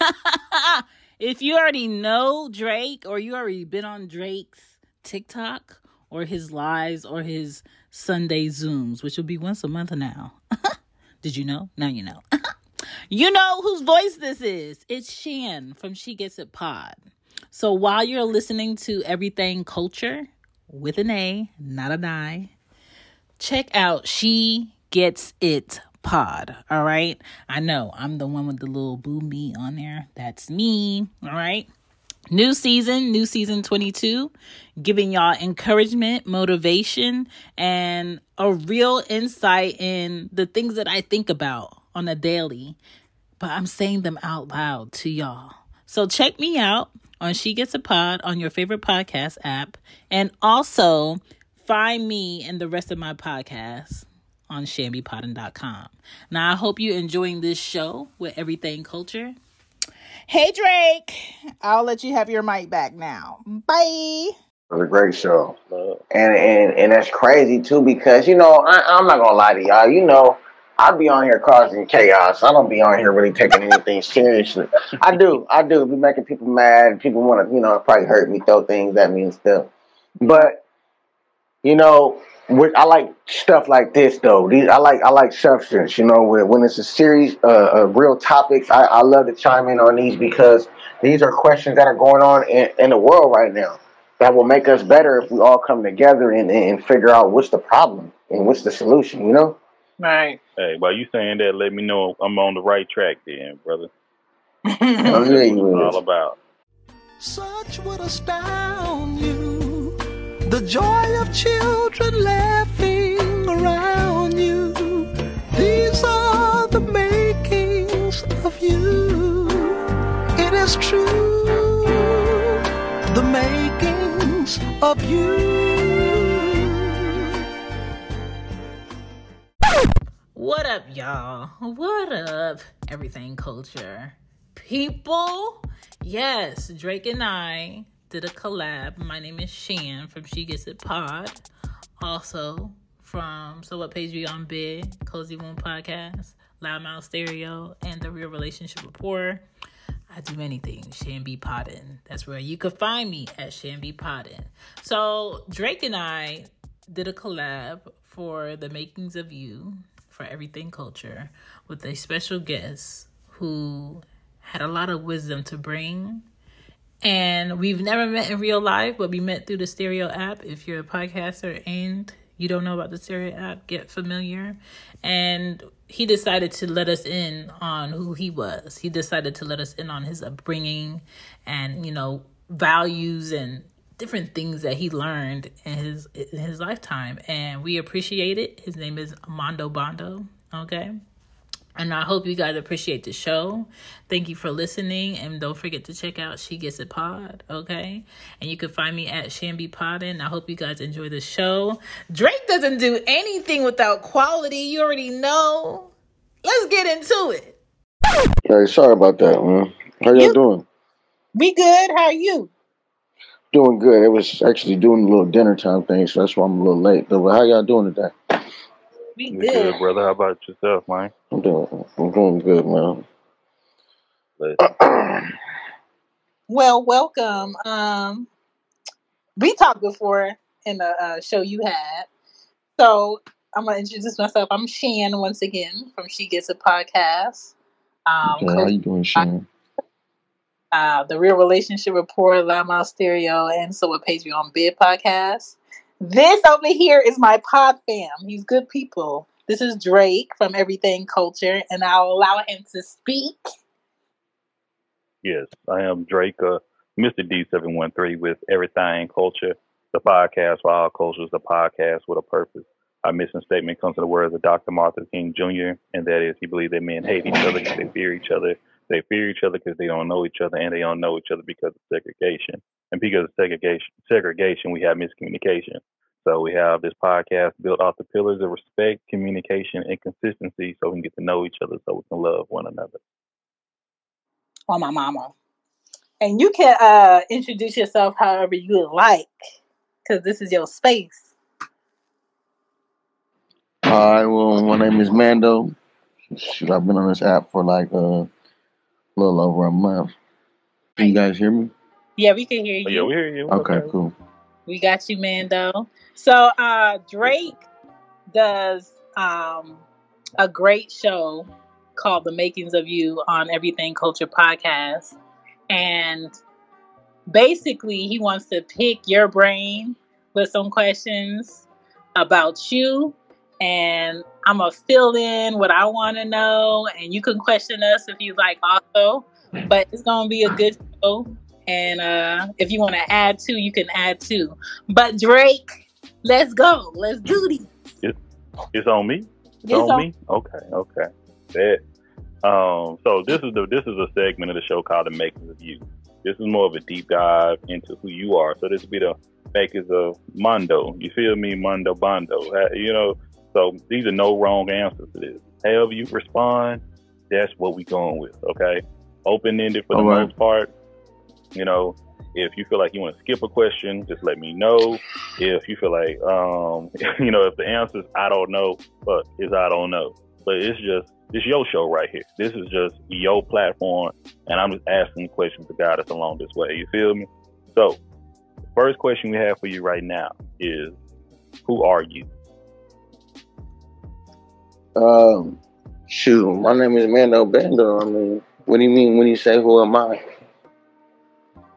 if you already know Drake or you already been on Drake's TikTok or his lives or his Sunday Zooms, which will be once a month now. Did you know? Now you know. you know whose voice this is. It's Shan from She Gets It Pod. So while you're listening to Everything Culture with an A, not an I, check out She Gets It Pod. All right. I know I'm the one with the little boom me on there. That's me. All right. New season, new season 22, giving y'all encouragement, motivation, and a real insight in the things that I think about on a daily, but I'm saying them out loud to y'all. So check me out on She Gets It Pod on your favorite podcast app, and also find me and the rest of my podcasts on shambypodden.com. Now, I hope you're enjoying this show with Everything Culture. Hey, Drake. I'll let you have your mic back now. Bye. It was a great show. And and and that's crazy too because you know I, I'm not gonna lie to y'all. You know I be on here causing chaos. I don't be on here really taking anything seriously. I do, I do. Be making people mad. People want to, you know, probably hurt me, throw things at me and stuff. But you know, with, I like stuff like this though. These, I like I like substance. You know, when, when it's a series uh, of real topics, I, I love to chime in on these because these are questions that are going on in, in the world right now that will make us better if we all come together and, and figure out what's the problem and what's the solution. You know. Right. Hey, while you saying that, let me know I'm on the right track, then, brother. oh, yeah, you all about. Such would astound you. The joy of children laughing around you. These are the makings of you. It is true. The makings of you. What up, y'all? What up, everything culture? People, yes, Drake and I did a collab. My name is Shan from She Gets It Pod. Also from So What Page We on Cozy Moon Podcast, Loudmouth Stereo, and The Real Relationship Rapport. I do many things. Shambi Podden. That's where you could find me at Shambi Podden. So Drake and I did a collab for the makings of you for everything culture with a special guest who had a lot of wisdom to bring. And we've never met in real life, but we met through the stereo app. If you're a podcaster and you don't know about the stereo app, get familiar. And he decided to let us in on who he was. He decided to let us in on his upbringing and, you know, values and different things that he learned in his in his lifetime and we appreciate it his name is Mondo Bondo okay and I hope you guys appreciate the show. Thank you for listening. And don't forget to check out She Gets It Pod, okay? And you can find me at Shambi Podden. I hope you guys enjoy the show. Drake doesn't do anything without quality. You already know. Let's get into it. Hey, sorry about that, man. How y'all You- doing? We good. How are you? Doing good. It was actually doing a little dinner time thing, so that's why I'm a little late. But how y'all doing today? We We good. good, brother. How about yourself, man? I'm doing. I'm doing good, man. Well, welcome. Um, we talked before in the uh, show you had. So I'm gonna introduce myself. I'm Shan once again from She Gets a Podcast. Um, Okay, how you doing, Shan? uh, the Real Relationship Report, Loudmouth Stereo, and so a Patreon Bid podcast. This over here is my pod fam. He's good people. This is Drake from Everything Culture, and I'll allow him to speak. yes, I am Drake, uh, Mr. D713 with Everything Culture, the podcast for all cultures, the podcast with a purpose. Our mission statement comes to the words of Dr. Martin King Jr., and that is he believes that men hate each other because they fear each other. They fear each other because they don't know each other, and they don't know each other because of segregation. And because of segregation, segregation, we have miscommunication. So we have this podcast built off the pillars of respect, communication, and consistency, so we can get to know each other, so we can love one another. on my mama. And you can uh, introduce yourself however you would like, because this is your space. Hi, well, my name is Mando. Shoot, I've been on this app for like uh A little over a month. Can you guys hear me? Yeah, we can hear Oh, you. yeah, we hear you. Okay, Okay. cool. We got you, Mando. So uh Drake does um a great show called The Makings of You on Everything Culture Podcast. And basically he wants to pick your brain with some questions about you and I'm gonna fill in what I want to know, and you can question us if you like also. But it's gonna be a good show, and uh, if you want to add to, you can add to. But Drake, let's go. Let's do this. It's on me. It's It's on on- me. Okay, okay. Bet. Um, so this is the this is a segment of the show called the Makers of You. This is more of a deep dive into who you are. So this will be the makers of Mondo. You feel me, Mondo Bondo. You know, so these are no wrong answers to this. However you respond, that's what we going with. Okay, open ended for the All right. most part. You know, if you feel like you want to skip a question, just let me know. If you feel like, um, you know, if the answer is I don't know, but it's I don't know. But it's just it's your show right here. This is just your platform, and I'm just asking questions to guide us along this way. You feel me? So, the first question we have for you right now is, who are you? Um, shoot, my name is Mando Bando. I mean, what do you mean when you say who am I?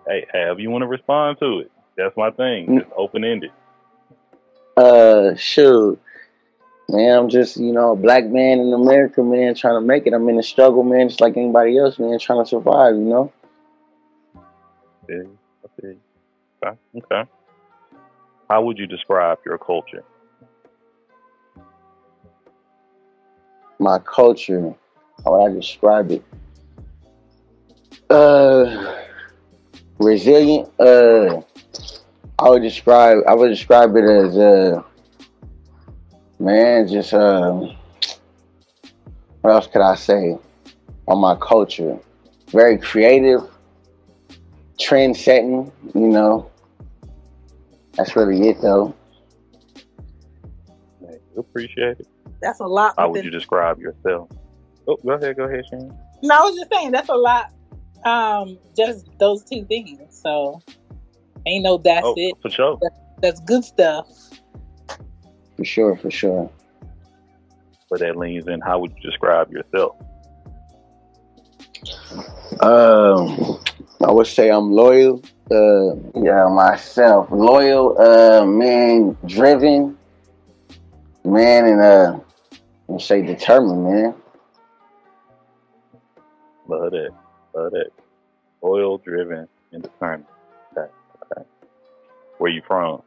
Hey, however you want to respond to it. That's my thing. Mm. Just open ended. Uh, shoot, man, I'm just you know a black man in America, man, trying to make it. I'm in the struggle, man, just like anybody else, man, trying to survive. You know. Okay. Okay. Okay. How would you describe your culture? My culture, how would I describe it? Uh, resilient. Uh, I would describe. I would describe it as uh, man, just uh, what else could I say on my culture? Very creative, trend setting. You know, that's really it though. Appreciate it. That's a lot. How would you describe yourself? Oh, go ahead, go ahead, Shane. No, I was just saying that's a lot. Um, just those two things. So ain't no that's oh, it. for sure. That's good stuff. For sure, for sure. But that leans in. How would you describe yourself? Um, I would say I'm loyal. Uh, yeah, myself loyal. Uh, man, driven. Man, and uh, let's say determined, man. Love it. Love it. Oil driven and determined. Okay. Okay. Where you from?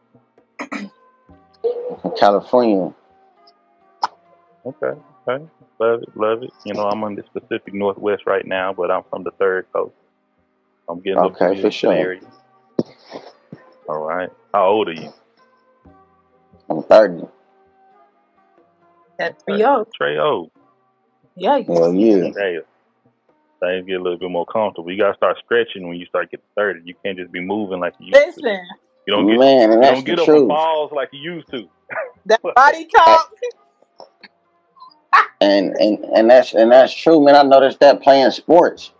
From California. Okay. Okay. Love it. Love it. You know, I'm on the Pacific Northwest right now, but I'm from the third coast. I'm getting Okay, for sure. area. All right. How old are you? I'm 30. That three oh. Trey O. Yeah, you- Hell yeah. Hey, things get a little bit more comfortable. You gotta start stretching when you start getting thirty. You can't just be moving like you used to. listen. You don't get Man, you that's don't get the up from truth. falls like you used to. That body talk. And, and and that's and that's true, man. I noticed that playing sports.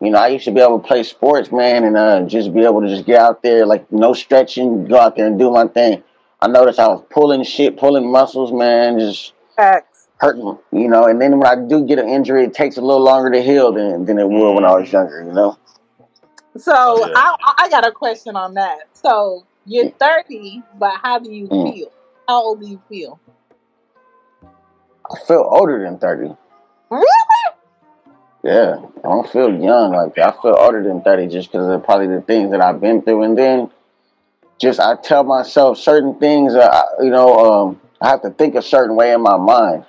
You know, I used to be able to play sports, man, and uh, just be able to just get out there, like no stretching, go out there and do my thing. I noticed I was pulling shit, pulling muscles, man, just Facts. hurting, you know. And then when I do get an injury, it takes a little longer to heal than than it would when I was younger, you know. So Yeah. I, I got a question on that. So you're 30, but how do you Mm. feel? How old do you feel? I feel older than thirty. Really? Yeah, I don't feel young like that. I feel older than 30 just because of probably the things that I've been through. And then just I tell myself certain things, uh, you know, um, I have to think a certain way in my mind.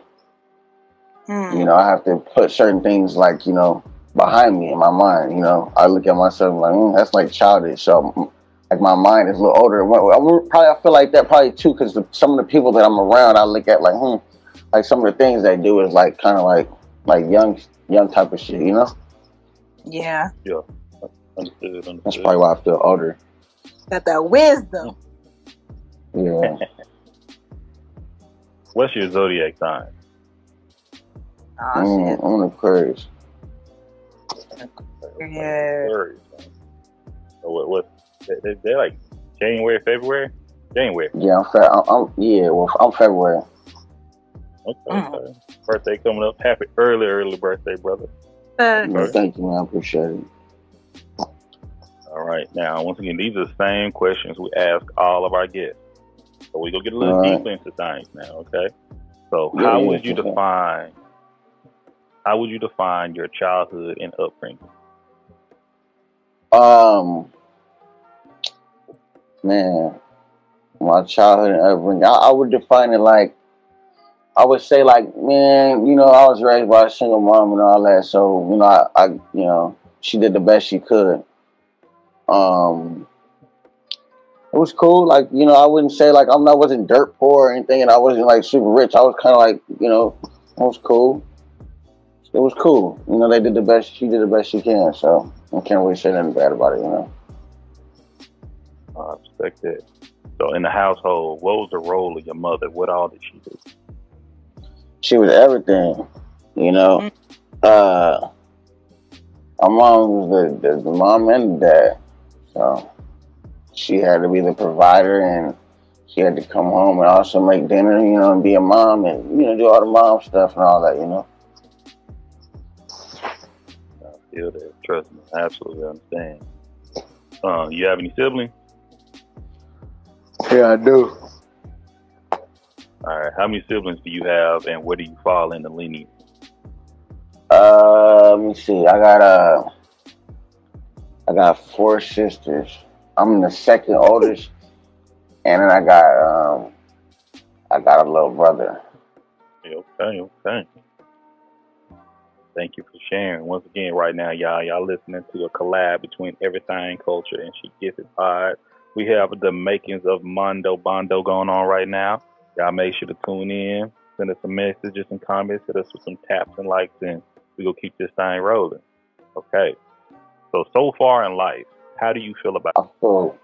Hmm. You know, I have to put certain things like, you know, behind me in my mind. You know, I look at myself like, mm, that's like childish. So, like, my mind is a little older. Well, I would- probably I feel like that probably too because some of the people that I'm around, I look at like, hmm, like some of the things they do is like kind of like, like young, young type of shit, you know? Yeah. Understood. Understood. That's probably why I feel older. Got that wisdom. Yeah. What's your zodiac sign? Oh, Mm. I'm an Aquarius. okay. Yeah. Worries, man. What? What? They, they're like January, February, January. Yeah, I'm, fe- I'm, I'm yeah. Well, I'm February. Okay. Mm. okay. Birthday coming up. Happy early, early birthday, brother. Uh, thank you, man. I appreciate it. All right. Now, once again, these are the same questions we ask all of our guests. So we go get a little All right. deeper into things now. Okay. So Yeah, how would you define? How would you define your childhood and upbringing? Um, man, my childhood and upbringing, I, I would define it like, I would say like, man, you know, I was raised by a single mom and all that, so you know, I, I you know, she did the best she could. Um, it was cool. Like, you know, I wouldn't say like I'm not wasn't dirt poor or anything, and I wasn't like super rich. I was kind of like, you know, it was cool. It was cool. You know, they did the best. She did the best she can. So I can't really say nothing bad about it. You know. I respect that. So in the household, what was the role of your mother? What all did she do? she was everything, you know. Uh, my mom was the, the, the mom and the dad, so she had to be the provider, and she had to come home and also make dinner, you know, and be a mom, and you know, do all the mom stuff and all that, you know. I feel that. Trust me. I absolutely understand. Uh, you have any siblings? Yeah, I do. All right. How many siblings do you have, and where do you fall in the lineage? Uh, let me see. I got uh, I got four sisters. I'm the second oldest, and then I got um, I got a little brother. Okay, okay. Thank you for sharing. Once again, right now, y'all, y'all listening to a collab between Everything Culture and She Gets It Pod. We have the makings of Mondo Bondo going on right now. Y'all make sure to tune in, send us some messages and comments, hit us with some taps and likes, and we gonna keep this thing rolling. Okay. So so far in life, how do you feel about I feel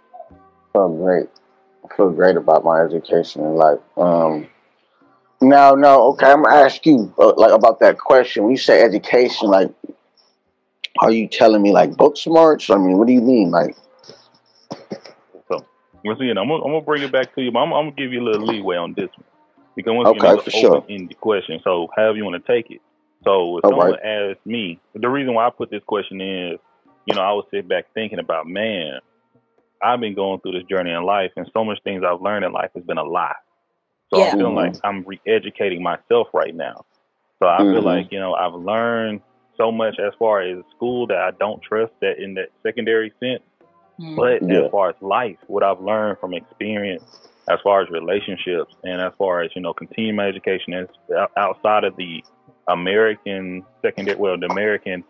feel great. I feel great about my education and life. Um, now, no, okay. I'm gonna ask you uh, like about that question. When you say education, like, are you telling me like book smarts? I mean, what do you mean? Like, So once again, I'm gonna, I'm gonna bring it back to you, but I'm, I'm gonna give you a little leeway on this one because once Okay, again, for it's sure. an open-ended question. So however you want to take it. So if All someone right. asks me, the reason why I put this question is, you know, I would sit back thinking about, man, I've been going through this journey in life, and so much things I've learned in life has been a lie. So Yeah. I'm feeling Mhm. like I'm re-educating myself right now. So I feel Mhm. like you know I've learned so much as far as school that I don't trust that in that secondary sense. mm, But Yeah. as far as life, what I've learned from experience, as far as relationships, and as far as you know, continuing my education is outside of the American secondary, well, the American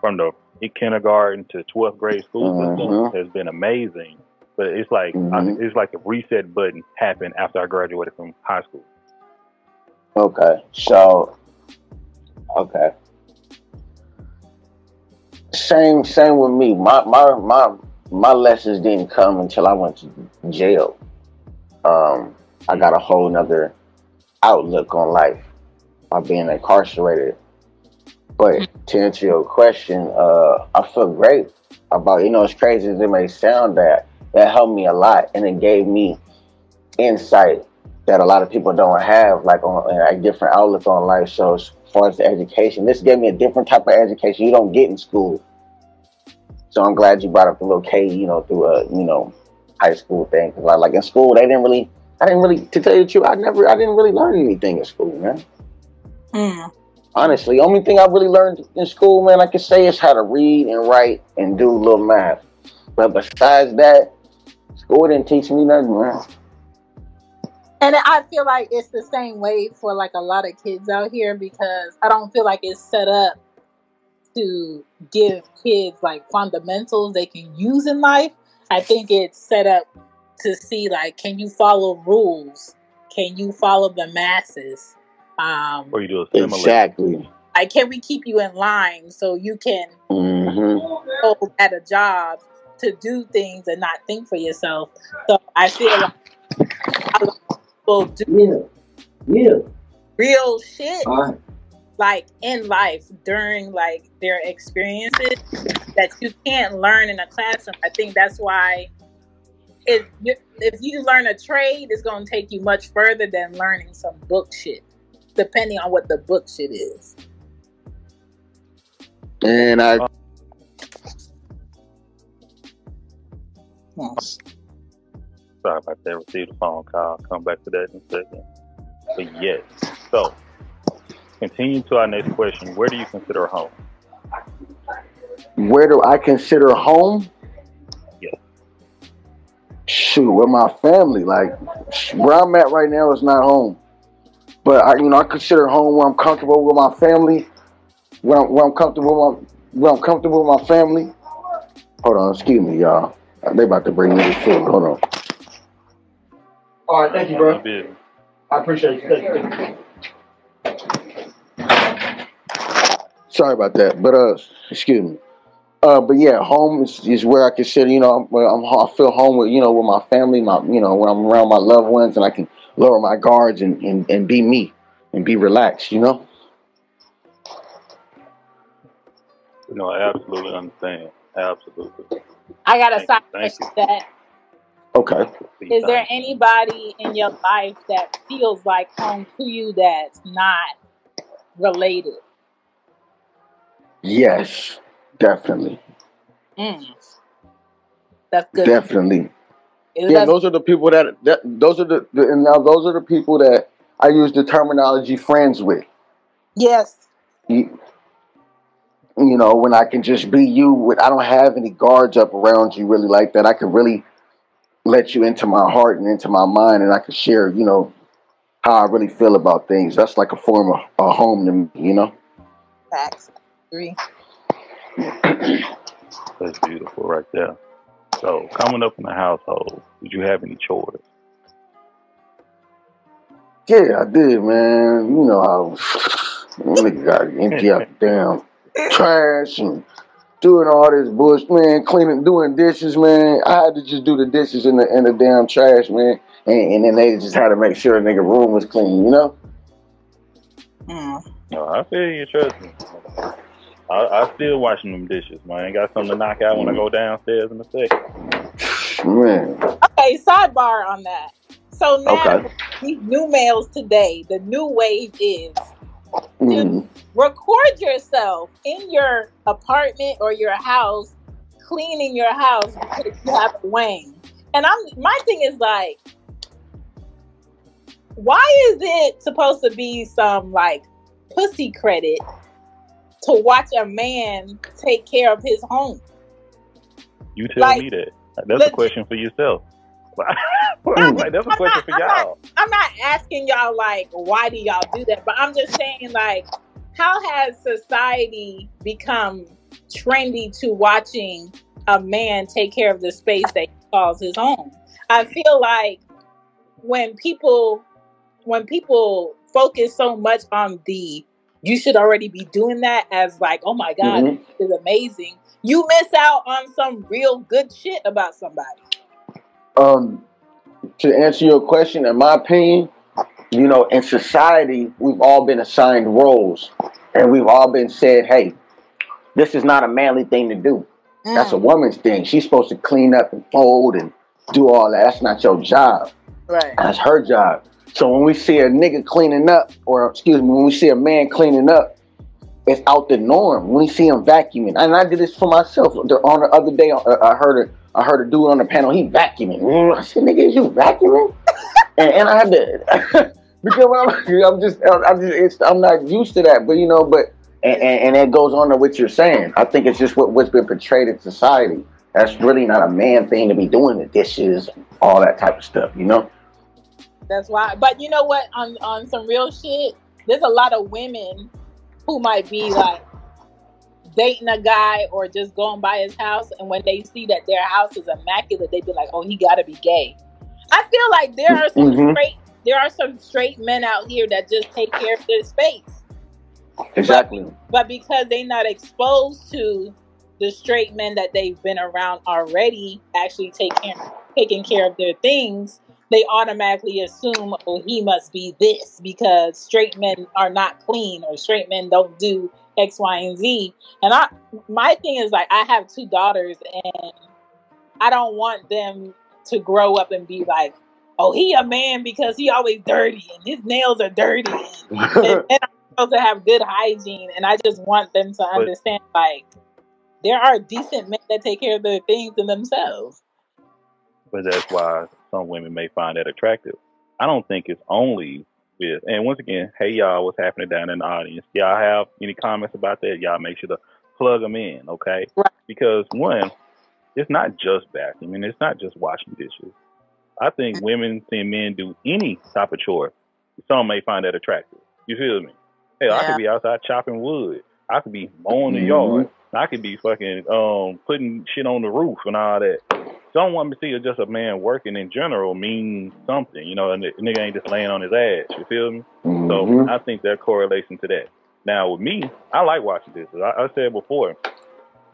from the kindergarten to twelfth grade school Mhm. has been amazing. But it's like I, Mhm. it's like a reset button happened after I graduated from high school. okay, so, okay, same, same with me. My, my, my, my lessons didn't come until I went to jail. Um, I got a whole nother outlook on life by being incarcerated. But to answer your question, uh, I feel great about you know as crazy as it may sound that that helped me a lot and it gave me insight that a lot of people don't have like on a different outlook on life. So as far as the education, this gave me a different type of education you don't get in school. So I'm glad you brought up the little K, you know, through a you know high school thing. 'Cause, like, like in school, they didn't really, I didn't really, to tell you the truth, I never, I didn't really learn anything in school, man. mm, Honestly, only thing I really learned in school, man, I can say is how to read and write and do a little math. But besides that, school didn't teach me nothing, man. And I feel like it's the same way for like a lot of kids out here because I don't feel like it's set up to give kids like fundamentals they can use in life. I think it's set up to see like can you follow rules? Can you follow the masses? Um Or you do a similar. Exactly. like can we keep you in line so you can hmm go at a job to do things and not think for yourself. So I feel like a lot of people do Yeah. Yeah. real shit All right. like in life during like their experiences that you can't learn in a classroom. I think that's why if you, if you learn a trade, it's going to take you much further than learning some book shit, depending on what the book shit is. And I uh, Yes. Sorry about that. Received a phone call. Come back to that in a second. But yes. So, continue to our next question. Where do you consider home? where do I consider home? Yeah. Shoot, with my family. Like where I'm at right now is not home. But I, you know, I consider home where I'm comfortable with my family. Where I'm, where I'm comfortable with my, where I'm comfortable with my family. Hold on, excuse me, y'all. They about to bring me this food. Hold on. All right, thank you, bro. I appreciate you. Thank you. Sorry about that, but uh, excuse me. Uh, but yeah, home is, is where I consider, you know, I'm, I'm, I feel home with, you know, with my family, my, you know, when I'm around my loved ones, and I can lower my guards and, and, and be me and be relaxed, you know. No, I absolutely understand. Absolutely. I got a Thank side question that. Okay. Is there anybody in your life that feels like home to you that's not related? Yes, definitely, Mm. That's good. definitely. Is Yeah, those are the people that, that those are the, the and now those are the people that I use the terminology friends with. yes. you, you know, when I can just be you, with I don't have any guards up around you really like that. I can really let you into my heart and into my mind, and I can share, you know, how I really feel about things. That's like a form of a home to me, you know. Facts. Agree. That's beautiful right there. So, coming up in the household, did you have any chores? Yeah, I did, man. You know, I was, nigga got empty out the damn trash and doing all this bush, man. Cleaning, doing dishes, man. I had to just do the dishes in the in the damn trash, man. And, and then they just had to make sure a nigga room was clean, you know. Mm. No, I feel you. Trust me. I, I still washing them dishes, man. I got something to knock out when I go downstairs in a second. Man, Okay, sidebar on that. So now, Okay. these new males today, the new wave is mm, record yourself in your apartment or your house, cleaning your house because you have a wang. And I'm my thing is like, why is it supposed to be some like pussy credit to watch a man take care of his home? You tell Like, me that. That's a question for yourself. Like, that's a I'm question not- for I'm not- y'all. I'm not asking y'all like why do y'all do that, but I'm just saying like how has society become trendy to watching a man take care of the space that he calls his home? I feel like when people when people focus so much on the you should already be doing that as like, oh my God, mhm. this is amazing. You miss out on some real good shit about somebody. Um, to answer your question, in my opinion, you know, in society, we've all been assigned roles, and we've all been said, "Hey, this is not a manly thing to do. That's a Mm, woman's thing. She's supposed to clean up and fold and do all that. That's not your job. right. That's her job." So when we see a nigga cleaning up, or excuse me, when we see a man cleaning up, it's out the norm. When we see him vacuuming, and I did this for myself. The, on the other day, uh, I heard a, I heard a dude on the panel. He vacuuming. I said, "Nigga, is you vacuuming?" and, and I had to because I'm, I'm just, I'm just, it's, I'm not used to that. But you know, but and, and, and it goes on to what you're saying. I think it's just what, what's been portrayed in society. That's really not a man thing to be doing the dishes, all that type of stuff. You know. That's why. But you know what? On on some real shit, there's a lot of women who might be like dating a guy or just going by his house, and when they see that their house is immaculate, they be like, "Oh, he got to be gay." I feel like there are some Mhm. straight there are some straight men out here that just take care of their space, Exactly. but because they're not exposed to the straight men that they've been around already, actually take care taking care of their things, they automatically assume, oh, he must be this because straight men are not clean or straight men don't do X, Y, and Z. And I, my thing is like, I have two daughters, and I don't want them to grow up and be like, oh, he a man because he always dirty and his nails are dirty, and, and, I'm supposed to have good hygiene. And I just want them to But understand, like, there are decent men that take care of their things and themselves. but that's why some women may find that attractive. I don't think it's only with. And once again, hey y'all, what's happening down in the audience? Y'all have any comments about that? Y'all make sure to plug them in, okay? Right. Because one, it's not just vacuuming. It's not just washing dishes. I think women seeing men do any type of chore, some may find that attractive. You feel me? Hell, I could be outside chopping wood. I could be mowing the Mhm. yard. I could be fucking um putting shit on the roof and all that. Some women see it just a man working in general means something, you know, and the nigga ain't just laying on his ass. You feel me? So Mhm. I think that correlation to that. Now with me, I like watching this. I, I said before,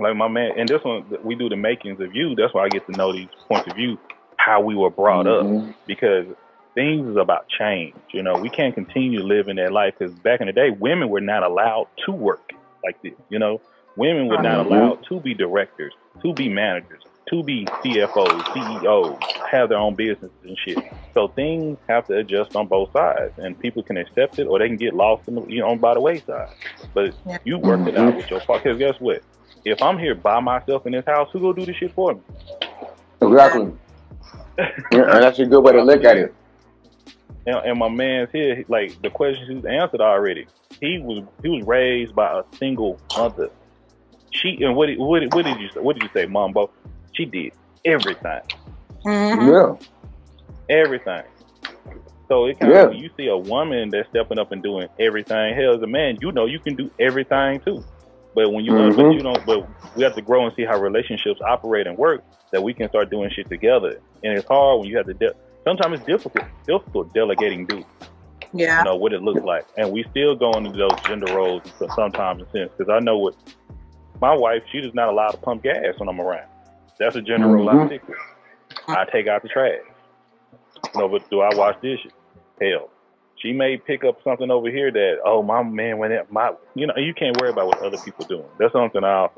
like my man, and this one we do the makings of you. That's why I get to know these points of view, how we were brought up, Mhm. because things is about change. You know, we can't continue living that life because back in the day, women were not allowed to work like this. You know, women were not Mhm. allowed to be directors, to be managers, to be CFOs, CEOs, have their own businesses and shit. So things have to adjust on both sides, and people can accept it or they can get lost in the, you know by the wayside. But Yeah. you work it out with your partner. Because guess what? If I'm here by myself in this house, who gonna do this shit for me? Exactly. Yeah, and that's a good way to look at it. and, and my man's here, like the questions he's answered already. He was he was raised by a single mother. She and what did- what did- what did you say? What did you say, Mambo? She did everything, Mhm. Yeah. everything. So it kind Yeah. of when you see a woman that's stepping up and doing everything. Hell, as a man, you know you can do everything too. But when you but Mhm. you don't, but we have to grow and see how relationships operate and work. That we can start doing shit together. And it's hard when you have to. De- Sometimes it's difficult, difficult delegating duties. Yeah. you know what it looks like, and we still go into those gender roles sometimes in sense. Because I know what my wife, she does not allow to pump gas when I'm around. That's a gender role I stick with. I take out the trash. No, but do I wash dishes? Hell, she may pick up something over here that oh my man when it, my you know you can't worry about what other people doing. That's something I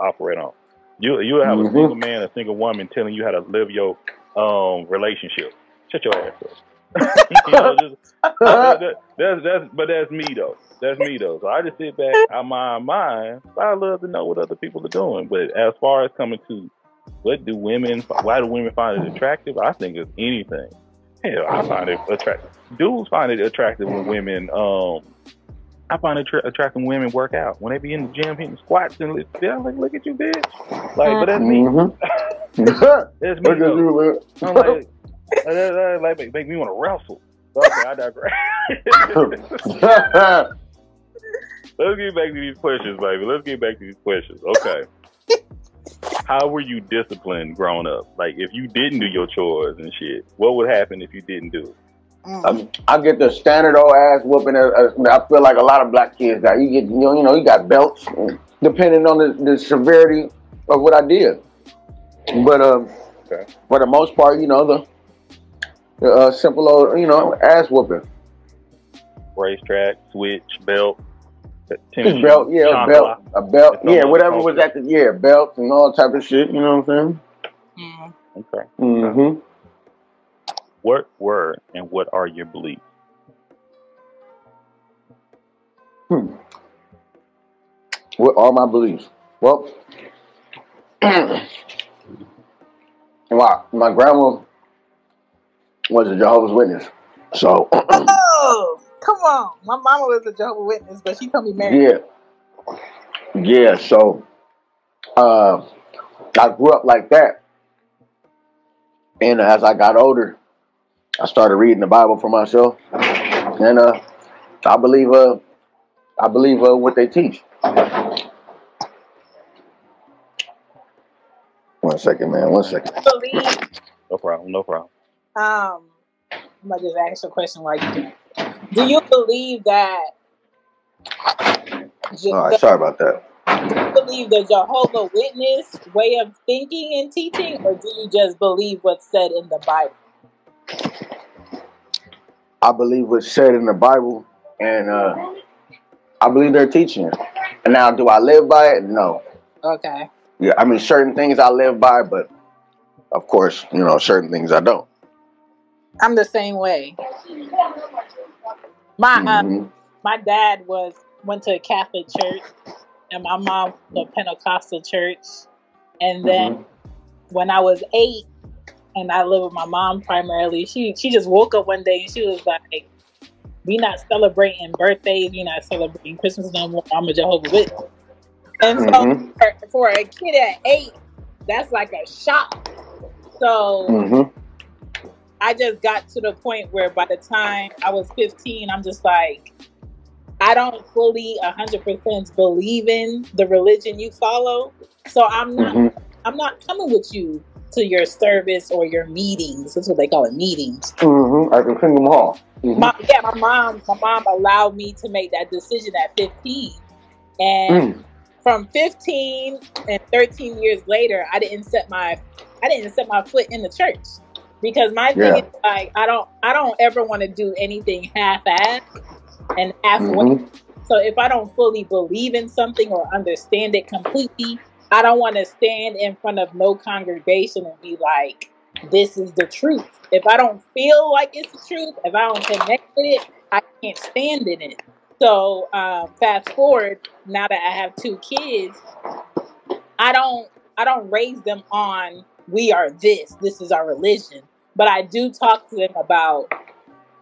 operate on. You you have a Mhm. single man, a single woman telling you how to live your um relationship. Shut your ass up. you know, just, that, that, that's that's but that's me though. That's me though. So I just sit back, I my mind mine. I love to know what other people are doing. But as far as coming to what do women why do women find it attractive? I think it's anything. Hell, I find it attractive. Dudes find it attractive when women um I find it tra- attractive when women work out. When they be in the gym hitting squats and they're like, look at you, bitch. Like, but that's me. Mhm. That's me. Look at though. you. I'm like, that, that, like make, make me want to wrestle. Okay, I digress. Let's get back to these questions, baby. Let's get back to these questions. Okay. How were you disciplined growing up? Like, if you didn't do your chores and shit, what would happen if you didn't do it? Mm. I, I get the standard old ass whooping. uh, uh, I feel like a lot of black kids got. You get, you know, you know, you got belts, depending on the, the severity of what I did. But um, Okay. for the most part, you know, the, the uh, simple old, you know, ass whooping. Racetrack, switch, belt, tennis Just belt, shoes, yeah, a belt, a belt, yeah, whatever was culture. at the yeah, belts and all type of shit. You know what I'm Mm. Okay. saying? Mm-hmm. What were and what are your beliefs? Hmm. What are my beliefs? Well, wow, my grandma was a Jehovah's Witness. So, Oh, come on. My mama was a Jehovah Witness, but she told me marry. yeah. Yeah, so uh, I grew up like that. And as I got older, I started reading the Bible for myself. And uh, I believe uh, I believe uh, what they teach. One second, man. One second. Believe. No problem. No problem. Um, I'm gonna just ask a question while you do. Do you believe that? Je- All right, sorry about that. do you believe the Jehovah Witness way of thinking and teaching, or do you just believe what's said in the Bible? I believe what's said in the Bible, and uh, I believe they're teaching. And now, do I live by it? No. Okay. Yeah, I mean, certain things I live by, but of course, you know, certain things I don't. I'm the same way. My uh, hmm my dad was went to a Catholic church, and my mom the Pentecostal church. And then hmm when I was eight, and I lived with my mom primarily, she she just woke up one day and she was like, "We not celebrating birthdays. We not celebrating Christmas no more. I'm a Jehovah Witness." And so hmm for, for a kid at eight, that's like a shock. So hmm I just got to the point where by the time I was 15, I'm just like, I don't fully 100% believe in the religion you follow. So I'm not hmm I'm not coming with you to your service or your meetings. That's what they call it, meetings. hmm At the Kingdom Hall. hmm My, yeah, my mom my mom allowed me to make that decision at 15. And Mm. from 15 and 13 years later, I didn't set my I didn't set my foot in the church because my thing Yeah. is like I don't I don't ever want to do anything half-assed and halfway. hmm So if I don't fully believe in something or understand it completely, I don't want to stand in front of no congregation and be like, "This is the truth." If I don't feel like it's the truth, if I don't connect with it, I can't stand in it. So um, fast forward now that I have two kids, I don't I don't raise them on we are this, this is our religion. But I do talk to them about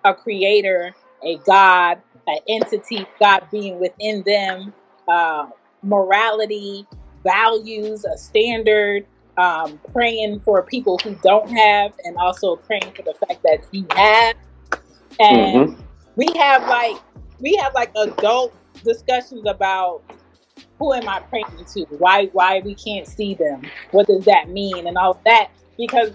a creator, a God, an entity, God being within them, uh, morality, values, a standard, um, praying for people who don't have, and also praying for the fact that you have. And hmm we have like we have like adult discussions about who am I praying to? Why why we can't see them? What does that mean? And all that because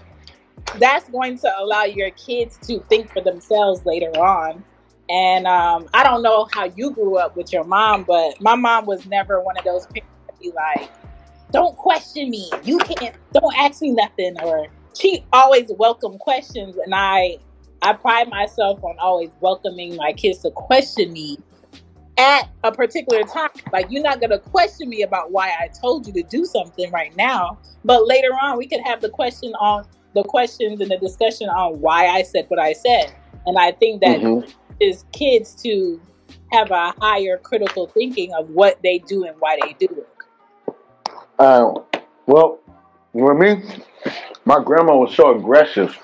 that's going to allow your kids to think for themselves later on. And um, I don't know how you grew up with your mom, but my mom was never one of those parents that be like, "Don't question me. You can't. Don't ask me nothing." Or she always welcomed questions, and I I pride myself on always welcoming my kids to question me at a particular time. Like you're not gonna question me about why I told you to do something right now, but later on we could have the question on the questions and the discussion on why I said what I said. And I think that hmm is kids to have a higher critical thinking of what they do and why they do it. Uh, well, you with me, my grandma was so aggressive.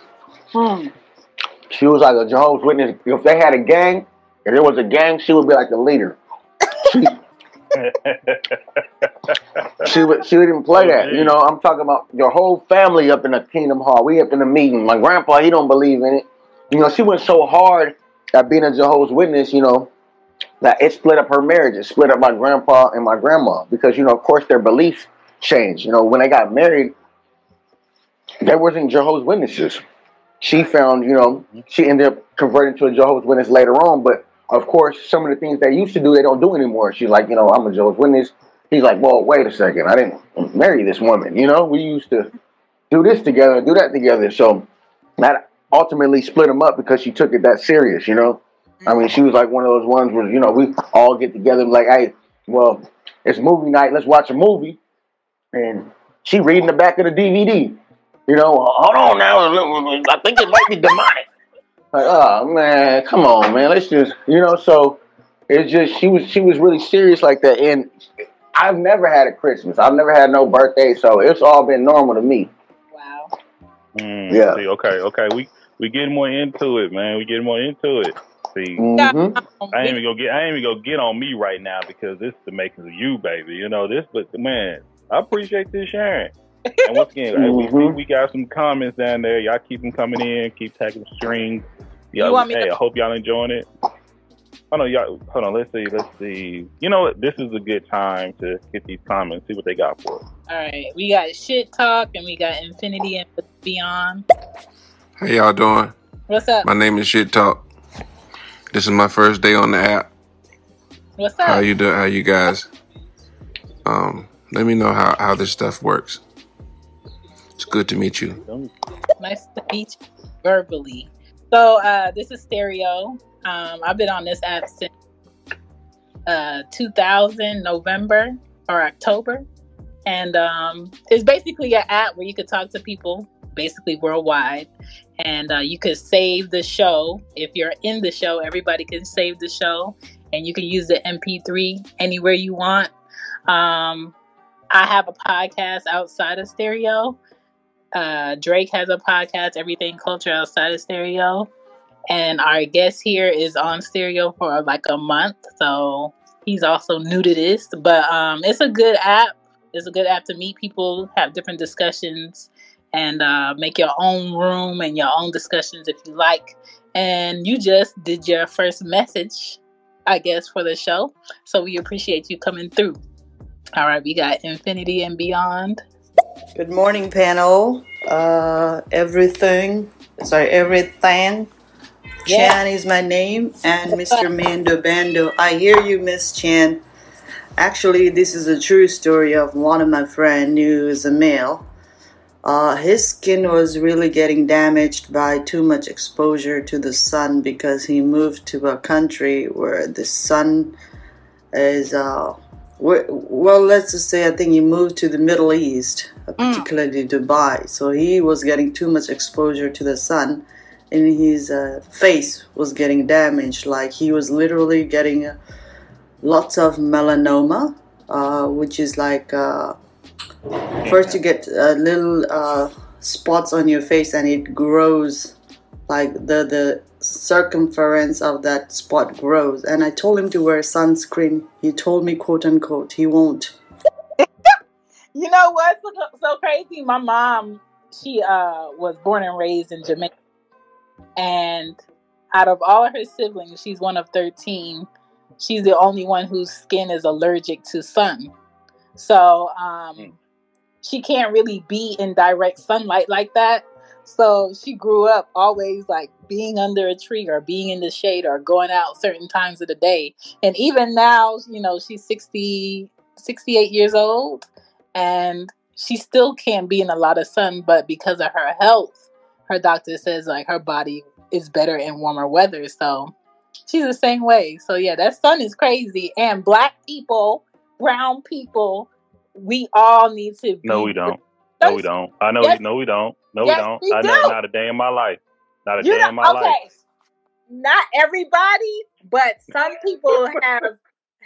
Hmm. She was like a Jehovah's Witness. If they had a gang, if there was a gang, she would be like the leader. She she would she didn't play oh, that. You know, I'm talking about your whole family up in the Kingdom Hall. We up in the meeting. My grandpa, he don't believe in it. You know, she went so hard at being a Jehovah's Witness. You know, that it split up her marriage. It split up my grandpa and my grandma because you know, of course, their beliefs changed. You know, when they got married, they wasn't Jehovah's Witnesses. She found, you know, she ended up converting to a Jehovah's Witness later on. But of course, some of the things they used to do, they don't do anymore. She's like, you know, I'm a Jehovah's Witness. He's like, well, wait a second. I didn't marry this woman. You know, we used to do this together do that together. So that ultimately split them up because she took it that serious. You know, I mean, she was like one of those ones where you know we all get together like, hey, well, it's movie night. Let's watch a movie. And she reading the back of the DVD. You know, hold on now. I think it might be demonic. Like, oh man, come on, man. Let's just, you know. So it's just she was she was really serious like that. And I've never had a Christmas. I've never had no birthday, so it's all been normal to me. Wow. Mm, Yeah. see, okay, okay. We we getting more into it, man. We getting more into it. See, Yeah, hmm um, I ain't even gonna get I ain't even gonna get on me right now because this is the makings of you, baby. You know this, but man, I appreciate this sharing. And once again, hey, we, we hmm we got some comments down there. Y'all keep them coming in. Keep tagging the strings. You Y'all, want me hey, to? I hope y'all enjoying it. Hold on, y'all. Hold on. Let's see. Let's see. You know what? This is a good time to hit these comments. See what they got for us. All right, we got shit talk and we got infinity and beyond. How y'all doing? What's up? My name is Shit Talk. This is my first day on the app. What's up? How you doing? How you guys? Um, let me know how how this stuff works. It's good to meet you. Nice to meet you verbally. So uh, this is Stereo. Um, I've been on this app since uh, 2000 November or October, and um, it's basically an app where you could talk to people basically worldwide, and uh, you could save the show if you're in the show. Everybody can save the show, and you can use the MP3 anywhere you want. Um, I have a podcast outside of stereo. Uh, Drake has a podcast, Everything Culture Outside of Stereo. And our guest here is on stereo for like a month. So he's also new to this. But um, it's a good app. It's a good app to meet people, have different discussions, and uh, make your own room and your own discussions if you like. And you just did your first message, I guess, for the show. So we appreciate you coming through. All right, we got Infinity and Beyond. Good morning, panel. Uh, everything, sorry, everything. Yeah. Chan is my name, and Mr. Mando Bando. I hear you, Miss Chan. Actually, this is a true story of one of my friend who is a male. Uh, his skin was really getting damaged by too much exposure to the sun because he moved to a country where the sun is uh, well let's just say i think he moved to the middle east uh, particularly dubai. So he was getting too much exposure to the sun and his uh, face was getting damaged. Like he was literally getting uh, lots of melanoma uh, which is like uh, first you get little uh, spots on your face and it grows. Like the the circumference of that spot grows. And i told him to wear sunscreen. He told me quote unquote he won't You know what's so, so crazy? My mom, she uh was born and raised in Jamaica, and out of all of her siblings, she's one of thirteen. She's the only one whose skin is allergic to sun. So um, she can't really be in direct sunlight like that. So she grew up always like being under a tree or being in the shade or going out certain times of the day. And even now, you know, she's 60, 68 years old and she still can't be in a lot of sun, but because of her health, her doctor says like her body is better in warmer weather. So she's the same way. So yeah, that sun is crazy. And black people, brown people, we all need to be No, we don't. No, we don't. I know. Yes. No, we don't. No, Yes, we don't. we I do. know. Not a day in my life. Not a You day know, in my life. Not everybody, but some people have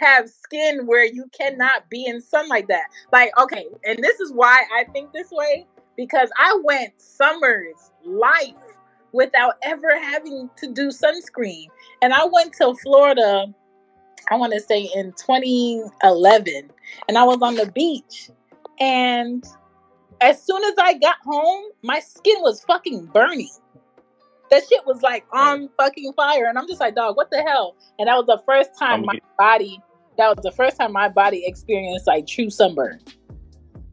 have skin where you cannot be in sun like that. Like, okay, and this is why I think this way because I went summers life without ever having to do sunscreen. And I went to Florida, I want to say in 2011, and I was on the beach. And as soon as I got home, my skin was fucking burning. That shit was like on fucking fire. And I'm just like, dog, what the hell? And that was the first time my body, that was the first time my body experienced like true sunburn.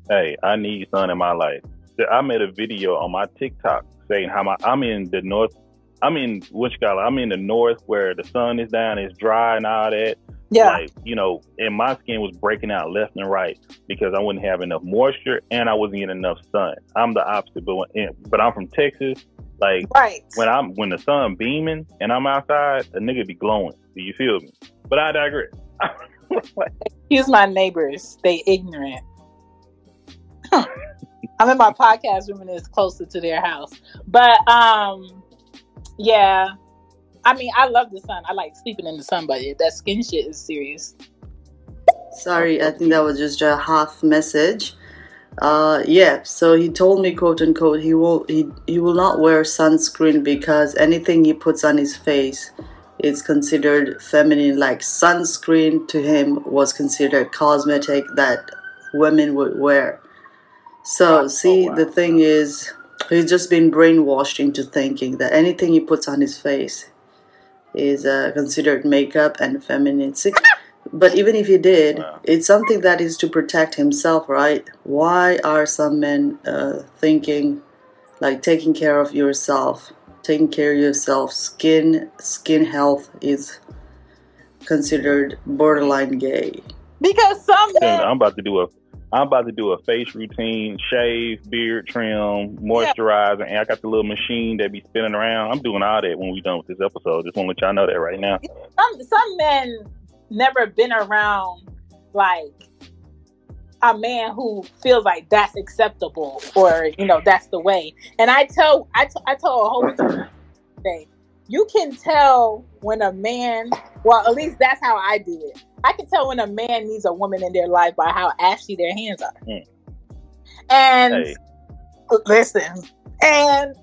Hey, I need sun in my life. I made a video on my TikTok saying how my I'm in the north. I'm in you I'm in the north where the sun is down, it's dry and all that. Yeah. Like, you know, and my skin was breaking out left and right because I wouldn't have enough moisture and I wasn't getting enough sun. I'm the opposite, but when, but I'm from Texas. Like right. when I'm when the sun beaming and I'm outside, a nigga be glowing. Do you feel me? But I digress. Excuse my neighbors. They ignorant. I'm in my podcast room and it's closer to their house. But um yeah. I mean I love the sun. I like sleeping in the sun, but that skin shit is serious. Sorry, I think that was just a half message. Uh, yeah, so he told me, quote unquote, he will he, he will not wear sunscreen because anything he puts on his face is considered feminine. Like sunscreen to him was considered cosmetic that women would wear. So see, wow. the thing is, he's just been brainwashed into thinking that anything he puts on his face is uh, considered makeup and feminine. See, but even if he did, Wow. it's something that is to protect himself, right? Why are some men uh, thinking like taking care of yourself, taking care of yourself? Skin skin health is considered borderline gay. Because some men I'm about to do a I'm about to do a face routine, shave, beard trim, moisturizer, and I got the little machine that be spinning around. I'm doing all that when we done with this episode. Just want to let y'all know that right now. some some men never been around like a man who feels like that's acceptable or you know that's the way. And I tell I, t- I told a whole thing. You can tell when a man, well, at least that's how I do it. I can tell when a man needs a woman in their life by how ashy their hands are. Mm. And Hey, listen, and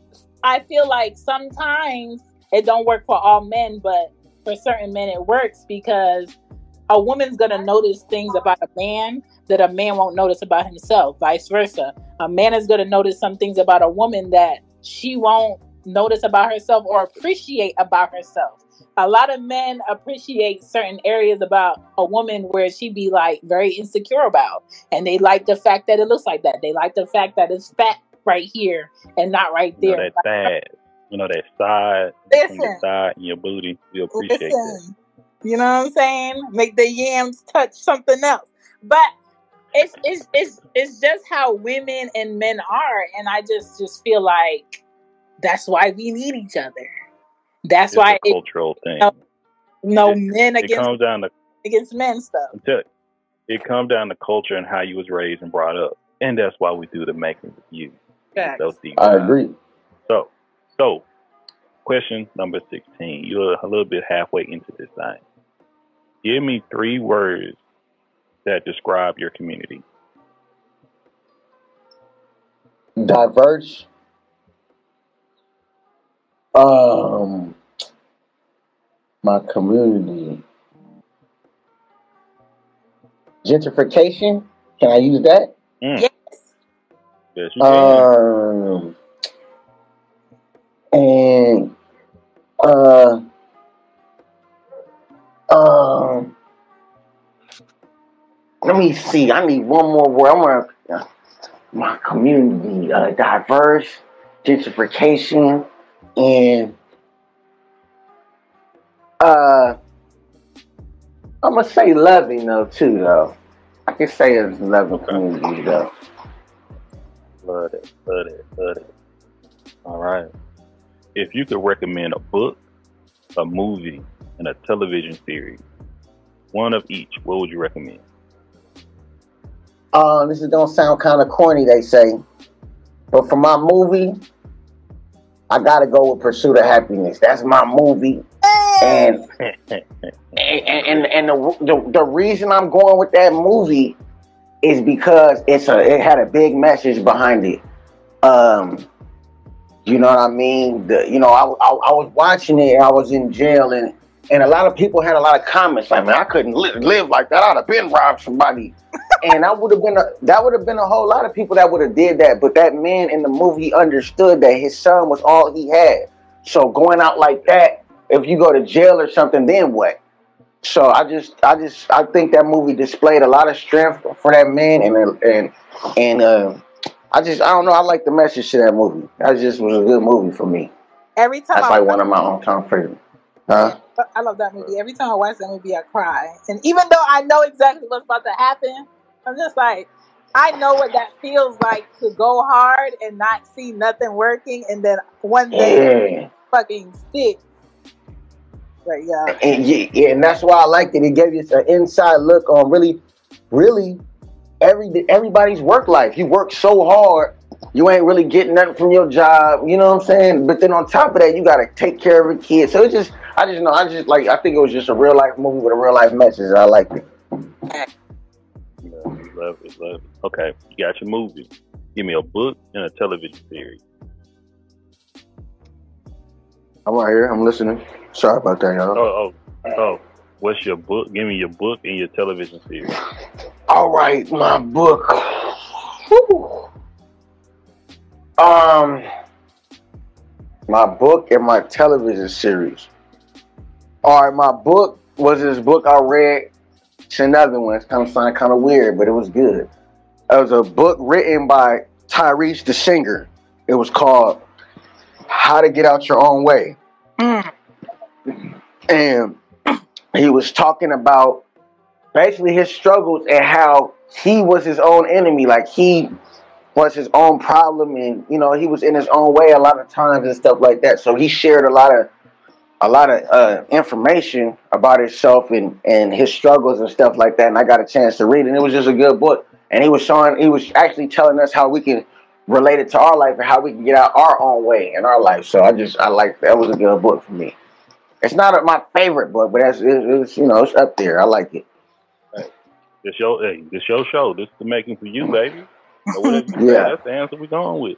I feel like sometimes it don't work for all men, but for certain men it works because a woman's gonna notice things about a man that a man won't notice about himself, vice versa. A man is gonna notice some things about a woman that she won't notice about herself or appreciate about herself. A lot of men appreciate certain areas about a woman where she be like very insecure about. And they like the fact that it looks like that. They like the fact that it's fat right here and not right there. you know that thigh, you know that side, between your Listen, thigh and your booty. We appreciate that. You know what I'm saying? Make the yams touch something else. But it's it's it's it's just how women and men are, and I just just feel like that's why we need each other. That's It's why a it, cultural thing. no, no It, men it against comes down to against men stuff. I'm you, it comes down to culture and how you was raised and brought up, and that's why we do the making of you. Facts. Those deep I agree. So, so question number sixteen. You're a little bit halfway into this thing. Give me three words that describe your community. Diverse. Um, my community. Gentrification. Can I use that? Mm, Yes. yes, you can. Um, and uh, um, let me see. I need one more word. I'm gonna my community uh, diverse, gentrification, and uh, I'm gonna say loving though too though. I can say it's loving community though. Love it, love it, love it. All right. If you could recommend a book, a movie, and a television series, one of each, what would you recommend? Uh, this is gonna sound kind of corny, they say, but for my movie, I gotta go with Pursuit of Happiness. That's my movie, and and and, and the, the the reason I'm going with that movie is because it's a it had a big message behind it. Um, you know what I mean? The you know I, I, I was watching it. I was in jail and. And a lot of people had a lot of comments like, "Man, I couldn't li- live like that. I'd have been robbed somebody." and that would have been a that would have been a whole lot of people that would have did that. But that man in the movie understood that his son was all he had. So going out like that, if you go to jail or something, then what? So I just I just I think that movie displayed a lot of strength for that man, and and and uh, I just I don't know. I like the message to that movie. That just was a good movie for me. Every time That's I like one of my own time favorites. Huh? I love that movie. Every time I watch that movie, I cry. And even though I know exactly what's about to happen, I'm just like, I know what that feels like to go hard and not see nothing working, and then one day Yeah. fucking stick. But yeah, and yeah, yeah, and that's why I liked it. It gave you an inside look on really, really every everybody's work life. You work so hard, you ain't really getting nothing from your job. You know what I'm saying? But then on top of that, you got to take care of a kid. So it's just, I just know, I just like, I think it was just a real life movie with a real life message. I liked it. Love it, love it. Okay, you got your movie. Give me a book and a television series. I'm right here. I'm listening. Sorry about that, y'all. Oh, oh, oh. What's your book? Give me your book and your television series. All right, my book. Whew. Um, my book and my television series. All right, my book was this book I read. It's another one. It's kind of sounded kind of weird, but it was good. It was a book written by Tyrese the singer. It was called How to Get Out Your Own Way. Mm. And he was talking about basically his struggles and how he was his own enemy. Like he was his own problem, and you know he was in his own way a lot of times and stuff like that. So he shared a lot of a lot of uh, information about himself and and his struggles and stuff like that. And I got a chance to read, it, and it was just a good book. And he was showing, he was actually telling us how we can relate it to our life and how we can get out our own way in our life. So I just I like that was a good book for me. It's not my favorite book, but that's it, it's you know it's up there. I like it. This your hey, this your show. This is the making for you, baby. So you say, Yeah. that's the answer we're going with.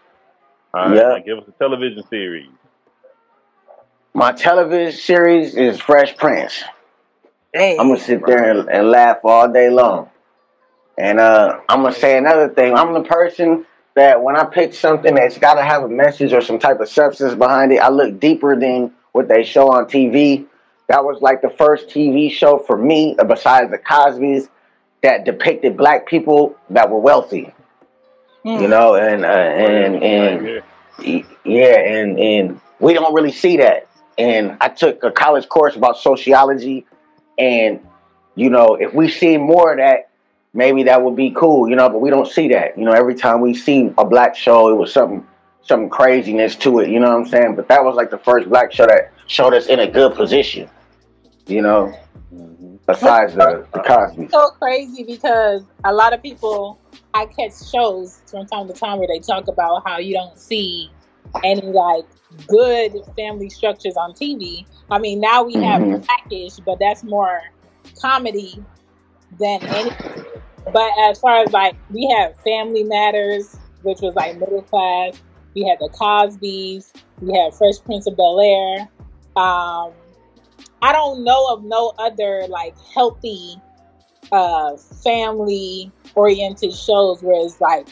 All right, Yeah. give us a television series. My television series is Fresh Prince. Hey. I'm gonna sit there and, and laugh all day long. And uh, I'm gonna say another thing. I'm the person that when I pick something that's got to have a message or some type of substance behind it, I look deeper than what they show on TV. That was like the first TV show for me, besides the Cosby's, that depicted black people that were wealthy. Hmm. You know, and uh, and and Right yeah and and we don't really see that and i took a college course about sociology. And you know if we see more of that maybe that would be cool you know but we don't see that. You know every time we see a black show it was something some craziness to it you know what i'm saying? But that was like the first black show that showed us in a good position you know? Mm-hmm. Besides the, the cosby. So crazy because a lot of people I catch shows from time to time where they talk about how you don't see any like good family structures on TV. I mean, now we have Mhm. Blackish, but that's more comedy than any. But as far as like we have Family Matters, which was like middle class. We had the Cosbys. We had Fresh Prince of Bel Air. Um, I don't know of no other like healthy uh family oriented shows where it's like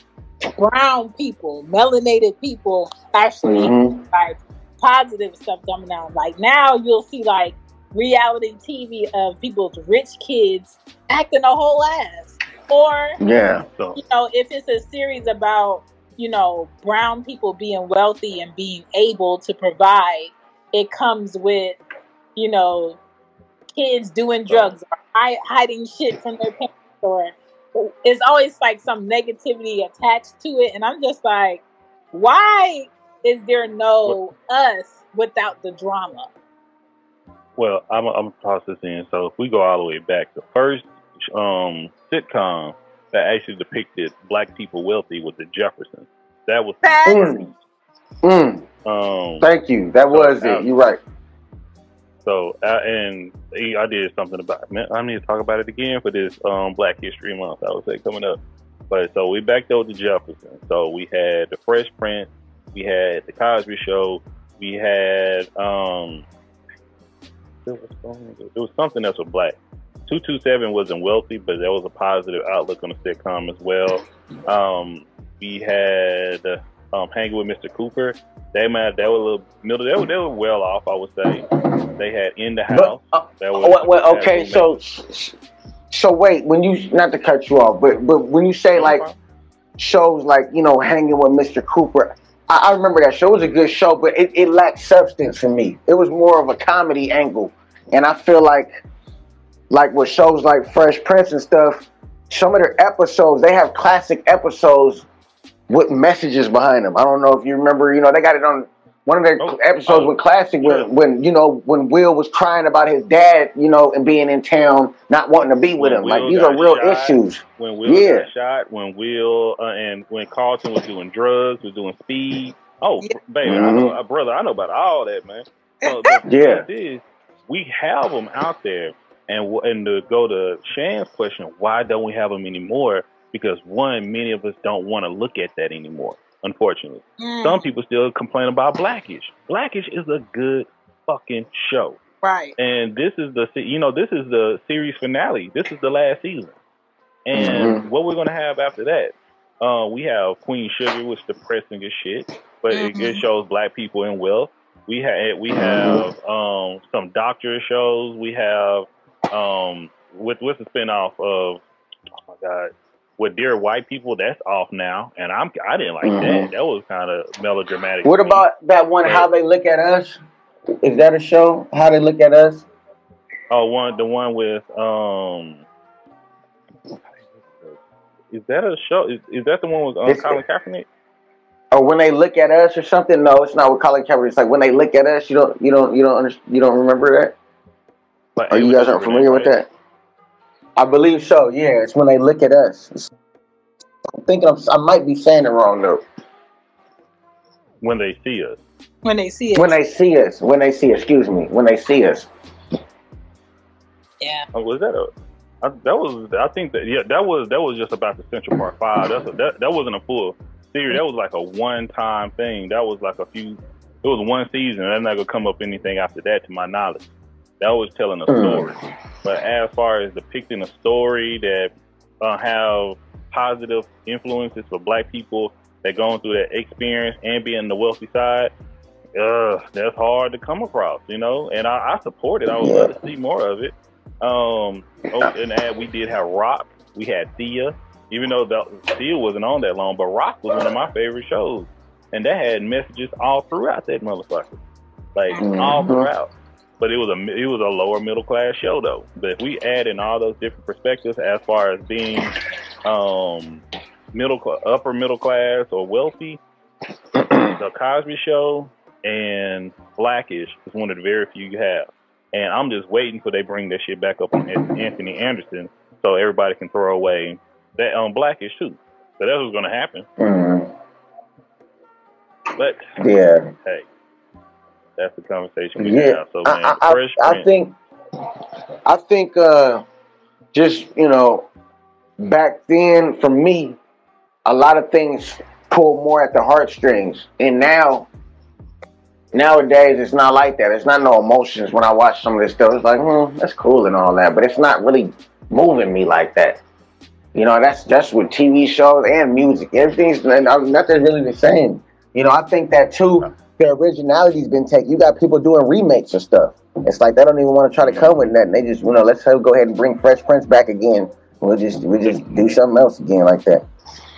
brown people, melanated people actually Mhm. like positive stuff coming out. Like now you'll see like reality TV of people's rich kids acting a whole ass. Or yeah So you know, if it's a series about, you know, brown people being wealthy and being able to provide, it comes with, you know, kids doing drugs or hi- hiding shit from their parents or it's always like some negativity attached to it. And I'm just like, why is there no us without the drama? Well, I'm I'm processing. So if we go all the way back, the first um, sitcom that actually depicted black people wealthy was The Jeffersons. That was Mm. Mm. um. thank you that was it you're right So uh, and I did something about. Man, I need to talk about it again for this um Black History Month. I would say coming up. But so we backed over to Jefferson. So we had the Fresh Prince, we had the Cosby Show, we had um. There was, something- there was something else with black. Two two seven wasn't wealthy, but there was a positive outlook on the sitcom as well. Um, we had um, hanging with Mr. Cooper. They might they were a little middle. They were, they were well off, I would say. They had in the house. But, uh, was well, well, okay, so so wait, when you not to cut you off, but but when you say like shows like you know hanging with Mr. Cooper, I, I remember that show It was a good show, but it, it lacked substance for me. It was more of a comedy angle, and I feel like like with shows like Fresh Prince and stuff, some of their episodes they have classic episodes with messages behind them. I don't know if you remember, you know, they got it on one of their Oh, episodes oh, with classic yeah. when when you know when Will was crying about his dad, you know, and being in town, not wanting to be with When him. Like these are real shot. issues. when Will Yeah. got shot, when Will uh, and when Carlton was doing drugs, was doing speed. Oh, Yeah. baby, I Mhm. know, uh, brother, I know about all that, man. So the Yeah. fact is, we have them out there, and and to go to Shan's question, why don't we have them anymore? Because one, many of us don't want to look at that anymore. Unfortunately, Mm, some people still complain about Blackish. Blackish is a good fucking show. right. and this is the you know this is the series finale. This is the last season, and Mhm. what we're gonna have after that? Uh, we have Queen Sugar, which is depressing as shit, but it, it shows black people in wealth. We have we have um, some doctor shows. We have um, with what's the spinoff of oh my god with dear white people that's off now, and I'm I didn't like Mhm. that. That was kind of melodramatic. What about that one? How they look at us? Is that a show? How they look at us? Oh, one the one with um Is that a show? Is, is that the one with um, This- Colin Kaepernick? Or when they look at us or something? No, it's not with Colin Kaepernick. It's like when they look at us, you don't, you don't, you don't, under, you don't remember that. Like, Or you guys aren't familiar with that? I believe so. Yeah, it's when they look at us. It's- I'm thinking I'm, I might be saying it wrong though. When they see us. when they see it. When they see us, when they see, excuse me, when they see us. yeah. Oh, was that a? I, that was. I think that yeah. That was that was just about the Central Park Five. That's a, that that wasn't a full series. That was like a one time thing. That was like a few. It was one season. And that's not gonna come up anything after that, to my knowledge. That was telling a Mm. story. But as far as depicting a story that uh, have positive influences for Black people that going through that experience and being the wealthy side, uh, that's hard to come across, you know. And I, I support it. I would love to see more of it. Um, oh, and that we did have Roc. We had Thea, even though the, Thea wasn't on that long, but Roc was one of my favorite shows, and that had messages all throughout that motherfucker, like all Mhm. throughout. But it was a it was a lower middle class show though. But if we add in all those different perspectives as far as being um, middle upper middle class or wealthy, the Cosby Show and Blackish is one of the very few you have. And I'm just waiting for they bring that shit back up on Anthony Anderson so everybody can throw away that um Blackish too. So that's what's gonna happen. Mm, But yeah, hey, that's the conversation we yeah. have. So man, I, I, I, think, I think, uh, just you know, back then for me, a lot of things pull more at the heartstrings, and now. Nowadays, it's not like that. It's not no emotions when I watch some of this stuff. It's like, hmm, that's cool and all that, but it's not really moving me like that. You know, that's that's with TV shows and music. Everything's nothing's really the same. You know, I think that too. The originality's been taken. You got people doing remakes of stuff. It's like they don't even want to try to come with nothing. They just, you know, let's go ahead and bring Fresh Prince back again. We'll just we just do something else again like that.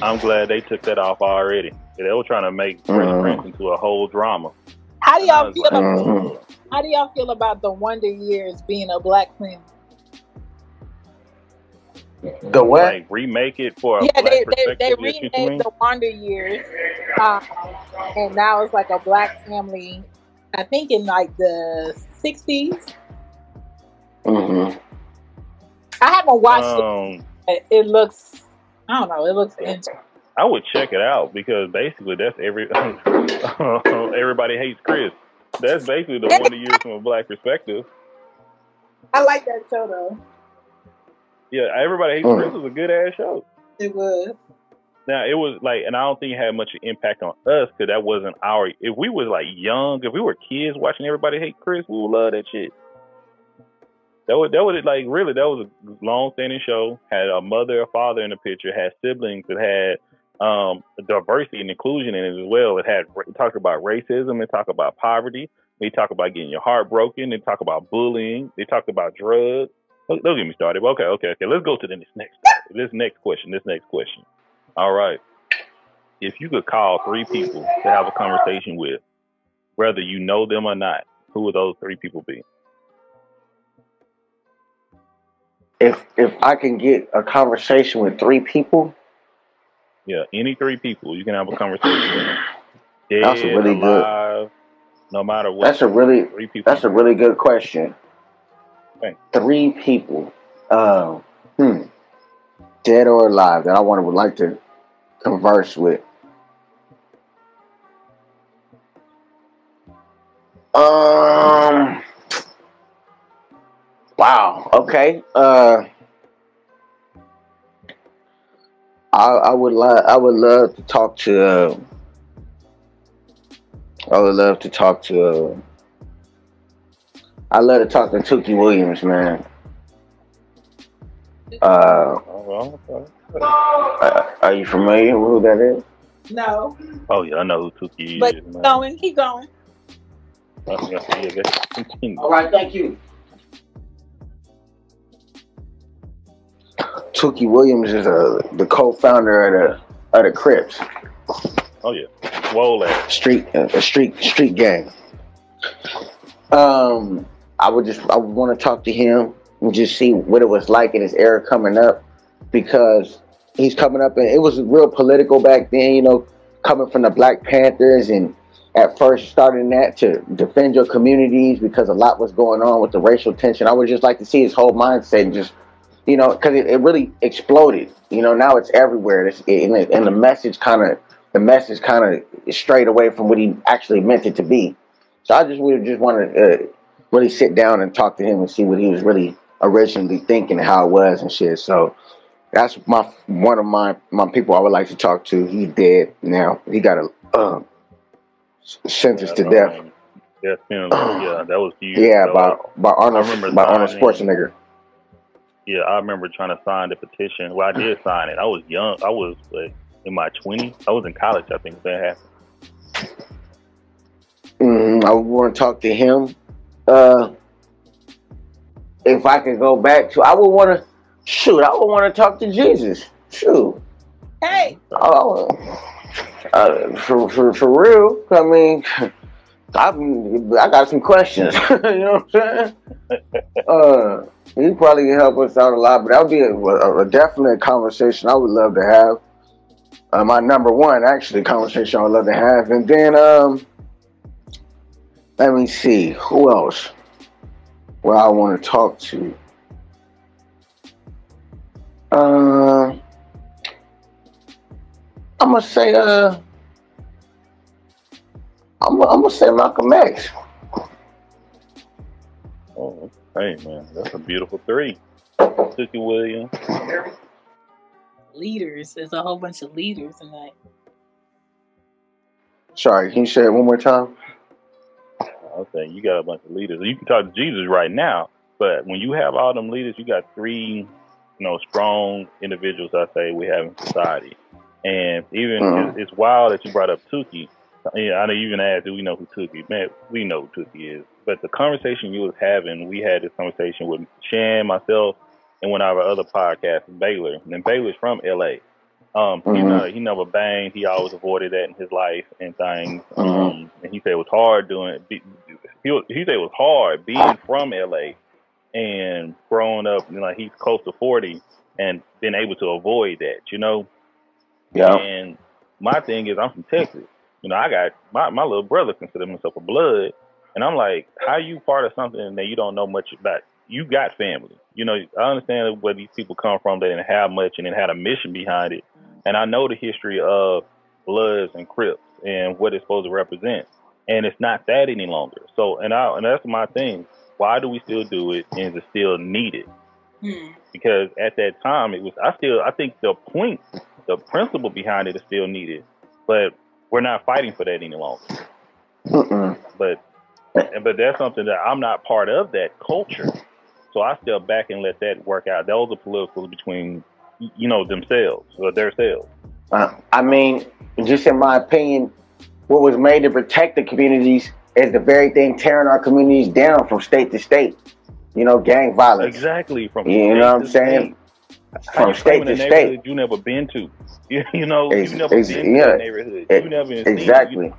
I'm glad they took that off already. They were trying to make Fresh Mhm. Prince into a whole drama. How do y'all feel? like, About, Mhm. how do y'all feel about the Wonder Years being a black film? The what? like remake it for a Yeah, black they they, they is what you mean? renamed the Wonder Years, um, and now it's like a black family. I think in like the '60s. hmm I haven't watched it. Um, but It looks. I don't know. It looks interesting. I would check it out because basically that's every everybody hates Chris. That's basically the one Wonder Years from a black perspective. I like that show though. Yeah, everybody hates Mm. Chris was a good ass show. It was. Now it was like, and I don't think it had much impact on us because that wasn't our. If we was like young, if we were kids watching Everybody Hate Chris, we would love that shit. That was that was like really that was a long standing show. Had a mother, a father in the picture. Had siblings. It had um, diversity and inclusion in it as well. It had it talked about racism. It talked about poverty. They talk about getting your heart broken. They talk about bullying. They talked about drugs. Don't, don't get me started. Okay, okay, okay. Let's go to the next this next question. This next question. All right. If you could call three people to have a conversation with, whether you know them or not, who would those three people be? If if I can get a conversation with three people, Yeah, any three people you can have a conversation with. Them. Dead, That's really good. no matter what. that's a really three people. that's a really good question. Three people, uh, hmm, dead or alive that I want would like to converse with. Um. Wow. Okay. Uh. I I would love I would love to talk to. Uh, I would love to talk to. Uh, I love to talk to Tookie Williams, man. Uh, well, okay. uh, are you familiar with who that is? No, Oh, yeah, I know who Tookie but is, keep man. going. Keep going. Yeah, yeah, let's continue. All right, thank you. Tookie Williams is uh, the co-founder of the of the Crips Oh, yeah. Swole ass. street uh, a street street gang. Um, I would just I would want to talk to him and just see what it was like in his era coming up, because he's coming up, and it was real political back then. You know, coming from the Black Panthers, and at first starting that to defend your communities because a lot was going on with the racial tension. I would just like to see his whole mindset just you know, because it, it really exploded. You know, now it's everywhere. It's, it, and, it, and the message kind of the message kind of strayed away from what he actually meant it to be. So I just would just want to uh, really sit down and talk to him and see what he was really originally thinking and how it was and shit. So that's my one of my my people I would like to talk to. He's dead now. He got a uh, sentenced to death. Yeah, yeah, that was huge. Yeah, So, by by Arnold I remember by Arnold Schwarzenegger. Yeah, I remember trying to sign the petition. Well, I did sign it. I was young. I was like in my twenties. I was in college. I think that happened. Mm, I want to talk to him. Uh, if I could go back to, I would want to shoot. I would want to talk to Jesus. Shoot. Hey, Oh, uh, for, for for real. I mean, I I got some questions. you know what I'm saying? Uh, he probably can help us out a lot, but that would be a, a, a definite conversation I would love to have. Uh, my number one, actually, conversation I would love to have, and then um, let me see who else. Where I want to talk to. Uh, I'm gonna say uh, I'm, I'm gonna say Malcolm X. Oh, hey man, that's a beautiful three. Tookie Williams. leaders. There's a whole bunch of leaders in that. Sorry, can you say it one more time? I was saying you got a bunch of leaders. You can talk to Jesus right now, but when you have all them leaders, you got three, you know, strong individuals. I say we have in society, and even Mhm. it's, it's wild that you brought up Tookie. Yeah, I know you even asked, do we know who Tookie? Man, we know who Tookie is. But the conversation you was having, we had this conversation with Shan, myself, and one of our other podcasts, Baylor. And Baylor's from L.A. Um, he, Mhm. uh, he never banged. He always avoided that in his life and things. Mhm. Um, and he said it was hard doing it. Be- He, was- he said it was hard being from LA and growing up. You know, he's close to forty and been able to avoid that. You know, Yeah. and my thing is, I'm from Texas. You know, I got my my little brother considers himself a blood, and I'm like, how you part of something that you don't know much about? You got family. You know, I understand where these people come from. They didn't have much, and then had a mission behind it. And I know the history of Bloods and Crips and what it's supposed to represent, and it's not that any longer. So, and I and that's my thing. Why do we still do it, and is it still needed? Hmm. because at that time it was I still I think the point the principle behind it is still needed, but we're not fighting for that any longer. Mm-mm. But but that's something that I'm not part of that culture, so I step back and let that work out. Those are political between you know themselves or themselves. Uh, I mean, just in my opinion, what was made to protect the communities is the very thing tearing our communities down from state to state. You know, gang violence. Exactly from You state know what I'm saying? state. From state to state. you never been to. You, you know, you never been to yeah. neighborhood. You never even seen it. Exactly.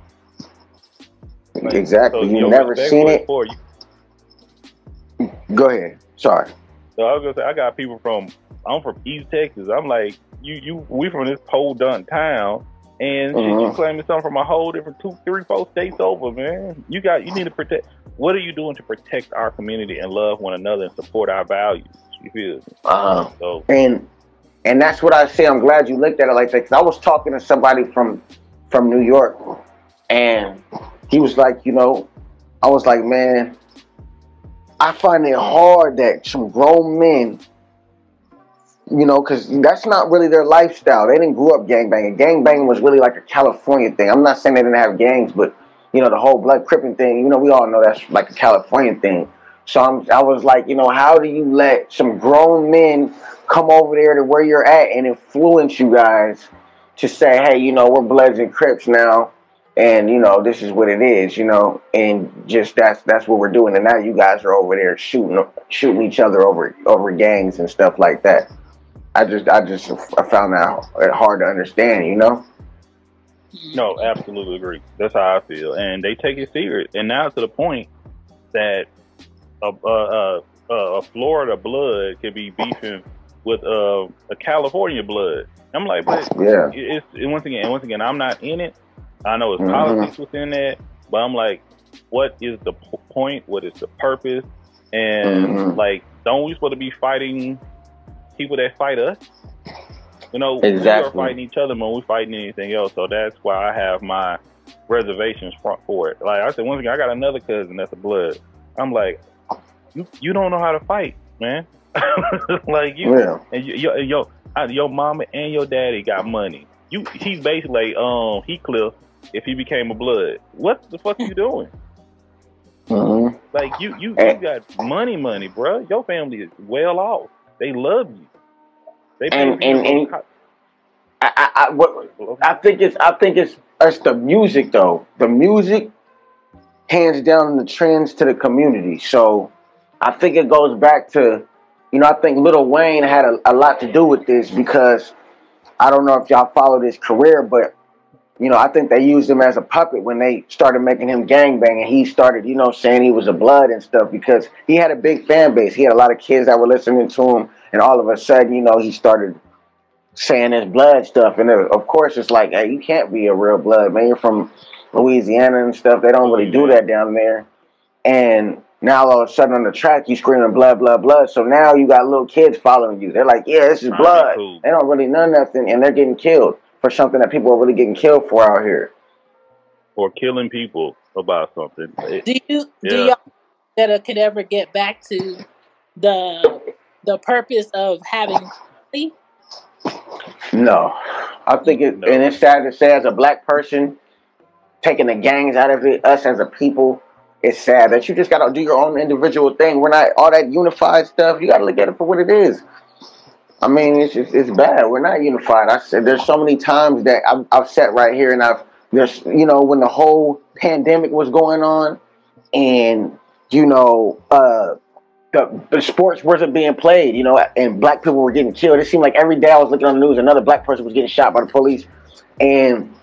Like, Exactly. so You your never seen it. For you. Go ahead. Sorry. So I was gonna say I got people from I'm from East Texas. I'm like you you we from this whole done town and shit, you claiming something from a whole different two, three, four states over, man. You got you need to protect what are you doing to protect our community and love one another and support our values? You feel me? Uh, So and and that's what I say. I'm glad you looked at it like that because I was talking to somebody from from New York, and he was like, you know, I was like, man, I find it hard that some grown men, you know, because that's not really their lifestyle. They didn't grow up gangbanging. Gangbanging was really like a California thing. I'm not saying they didn't have gangs, but you know, the whole blood cripping thing. You know, we all know that's like a California thing. So I'm, I was like, you know, how do you let some grown men come over there to where you're at and influence you guys to say, hey, you know, we're Bloods and Crips now, and you know, this is what it is, you know, and just that's that's what we're doing. And now you guys are over there shooting shooting each other over over gangs and stuff like that. I just I just I found that hard to understand, you know. no, absolutely agree. That's how I feel. And they take it serious. And now to the point that a a, a, a Florida blood could be beefing with a, a California blood. I'm like, but Yeah. it's it, once again, once again, I'm not in it. I know it's Mhm. politics within that, but I'm like, what is the p- point? What is the purpose? And Mhm. like, don't we supposed to be fighting people that fight us? You know, exactly. we are fighting each other more. we fighting anything else. So that's why I have my reservations for, for it. Like I said, once again, I got another cousin that's a blood. I'm like, you you don't know how to fight, man. like you, Yeah. and you, your your your mama and your daddy got money. You he's basically um Heathcliff if he became a blood. What the fuck are you doing? hmm Like you you, you got money, money, bruh. Your family is well off. They love you. They And- and- and- I, I, I, what, I think it's I think it's it's the music though. The music hands down the trends to the community. So I think it goes back to you know, I think Lil Wayne had a, a lot to do with this because I don't know if y'all followed his career, but you know, I think they used him as a puppet when they started making him gangbang and he started, you know, saying he was a blood and stuff because he had a big fan base. He had a lot of kids that were listening to him and all of a sudden, you know, he started saying his blood stuff. And then, of course, it's like, hey, you can't be a real blood, man. You're from Louisiana and stuff. They don't really do that down there. And now all of a sudden on the track, you screaming blood, blood, blood. So now you got little kids following you. They're like, yeah, this is Trying to be blood. cool. They don't really know nothing, and they're getting killed for something that people are really getting killed for out here. or killing people about something. It- Do you do y'all that it could ever get back to the the purpose of having family? No, I think it, No. and it's sad to say, as a black person, taking the gangs out of it, us as a people, it's sad that you just gotta do your own individual thing. We're not all that unified stuff. You gotta look at it for what it is. I mean, it's just, it's bad. We're not unified. I said there's so many times that I've, I've sat right here and I've there's you know when the whole pandemic was going on, and you know uh, the, the sports wasn't being played, you know, and black people were getting killed. It seemed like every day I was looking on the news, another black person was getting shot by the police, and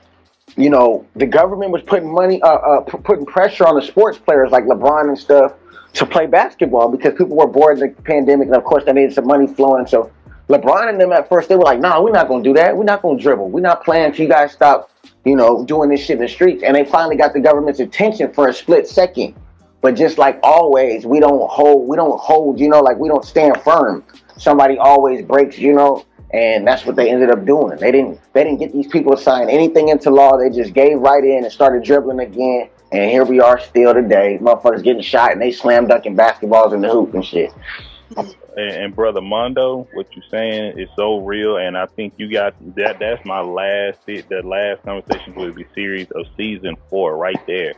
you know the government was putting money, uh, uh, putting pressure on the sports players like LeBron and stuff to play basketball because people were bored in the pandemic, and of course they needed some money flowing. So LeBron and them at first they were like, "No, we're not gonna do that. We're not gonna dribble. We're not playing until you guys stop, you know, doing this shit in the streets." And they finally got the government's attention for a split second. But just like always, we don't hold, we don't hold, you know, like we don't stand firm. Somebody always breaks, you know, and that's what they ended up doing. They didn't, they didn't get these people to sign anything into law. They just gave right in and started dribbling again. And here we are still today. Motherfuckers getting shot and they slam dunking basketballs in the hoop and shit. and, brother Mondo, what you're saying is so real, and I think you got that. That's my last the last conversation with be series of season four right there,